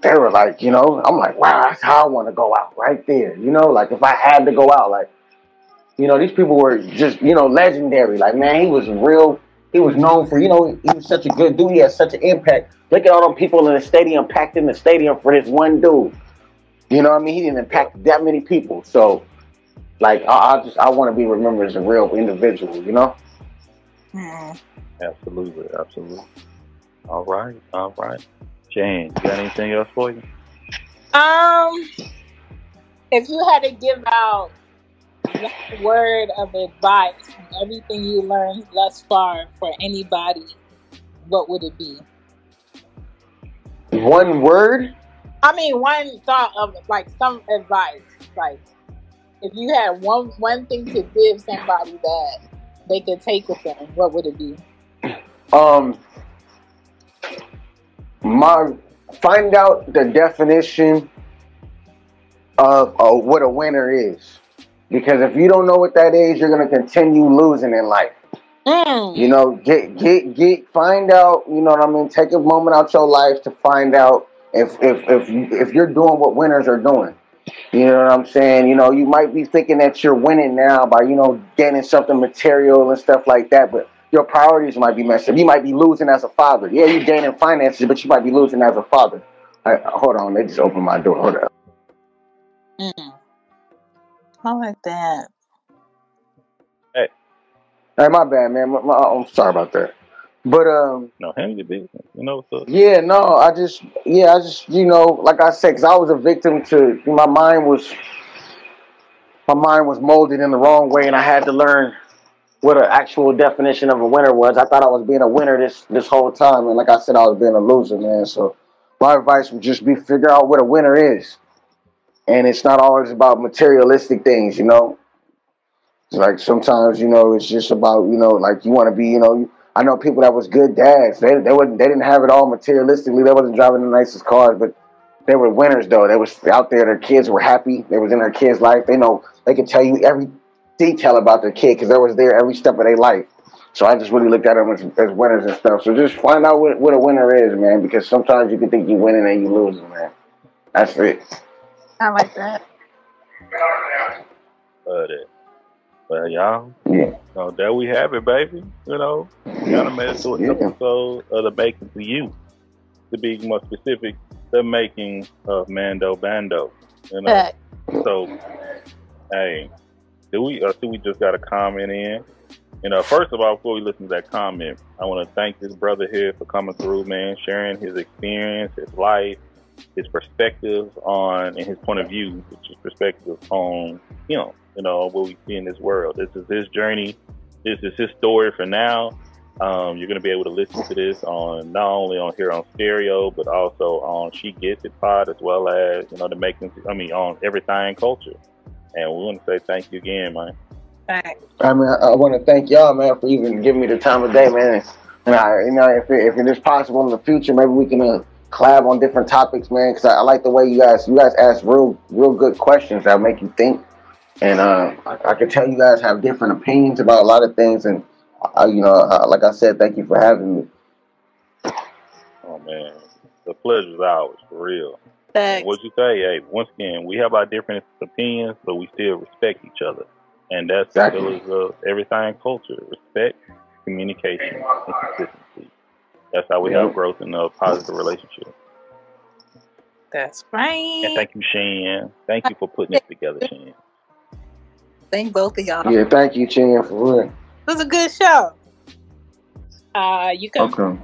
they were like, you know, I'm like, wow, that's how I want to go out right there. You know, like if I had to go out, like. You know, these people were just, you know, legendary. Like, man, he was real. He was known for, you know, he was such a good dude. He had such an impact. Look at all them people in the stadium packed in the stadium for this one dude. You know what I mean? He didn't impact that many people. So, like, I, I just, I want to be remembered as a real individual, you know? Mm. Absolutely. Absolutely. All right. All right. Jane, you got anything else for you? Um, if you had to give out one word of advice from everything you learned thus far for anybody, what would it be? One word? I mean, one thought of like some advice, like if you had one one thing to give somebody that they could take with them, what would it be? Um, my find out the definition of uh, what a winner is, because if you don't know what that is, you're gonna continue losing in life. Mm. You know, get get get find out. You know what I mean. Take a moment out your life to find out if if if you, if you're doing what winners are doing. You know what I'm saying? You know, you might be thinking that you're winning now by you know gaining something material and stuff like that, but your priorities might be messed up. You might be losing as a father. Yeah, you're gaining finances, but you might be losing as a father. I, hold on, they just opened my door. Hold up. Mm. I like that. Hey, Hey, my bad, man. My, my, I'm sorry about that. But um, No, handle your business. You know what's up. yeah, no, I just, yeah, I just, you know, like I said, because I was a victim to my mind was, my mind was molded in the wrong way, and I had to learn what an actual definition of a winner was. I thought I was being a winner this this whole time, and like I said, I was being a loser, man. So my advice would just be figure out what a winner is, and it's not always about materialistic things, you know. Like sometimes, you know, it's just about you know, like you want to be, you know. I know people that was good dads. They they wasn't they didn't have it all materialistically. They wasn't driving the nicest cars, but they were winners though. They was out there. Their kids were happy. They was in their kids' life. They know they could tell you every detail about their kid because they was there every step of their life. So I just really looked at them as, as winners and stuff. So just find out what, what a winner is, man. Because sometimes you can think you're winning and you're losing, man. That's it. I like that. But, uh, but y'all, Yeah. so there we have it, baby. You know, we gotta made it to an Yeah. episode of the making for you. To be more specific, the making of Mando Bando. You know, That so hey, do we or do we just got a comment in? You know, first of all, before we listen to that comment, I want to thank this brother here for coming through, man, sharing his experience, his life, his perspectives on, and his point of view, which is perspective on him. You know, what we see in this world. This is his journey. This is his story for now. Um, you're going to be able to listen to this on not only on here on stereo, but also on She Gets It Pod, as well as you know the making. I mean, on everything culture. And we want to say thank you again, man. fact. I mean, I, I want to thank y'all, man, for even giving me the time of day, man. And I, you know, if it, if it is possible in the future, maybe we can uh, collab on different topics, man. Because I, I like the way you guys, you guys ask real, real good questions that make you think. And uh, I, I can tell you guys have different opinions about a lot of things. And I, you know, uh, like I said, thank you for having me. Oh man, the pleasure's ours for real. Fact. What you say? Hey, once again, we have our different opinions, but we still respect each other, and that's the Exactly. pillars of everything culture: respect, communication, and consistency. That's how we have growth in a positive relationship. That's right. And thank you, Shan. Thank you for putting this together, Shan. Thank both of y'all. Yeah, thank you, Chin, for real. It was a good show. Uh, you can Okay.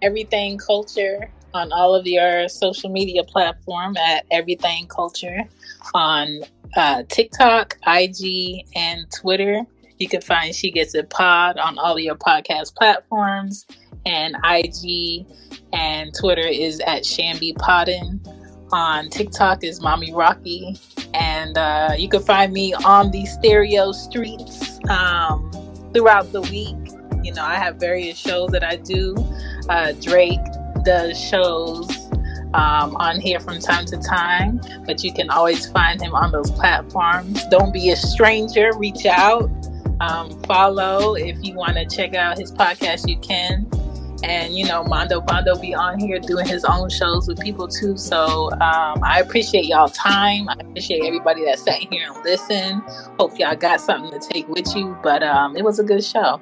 everything culture on all of your social media platform at everything culture on uh, TikTok, IG, and Twitter. You can find She Gets It Pod on all of your podcast platforms, and IG and Twitter is at Shambi Podden. On TikTok is Mommy Rocky, and uh, you can find me on the stereo streets um, throughout the week. You know, I have various shows that I do. Uh, Drake does shows um, on here from time to time, but you can always find him on those platforms. Don't be a stranger. Reach out, um, follow. If you want to check out his podcast, you can. And you know, Mando Bando be on here doing his own shows with people too. So um, I appreciate y'all time. I appreciate everybody that sat here and listened. Hope y'all got something to take with you. But um, it was a good show.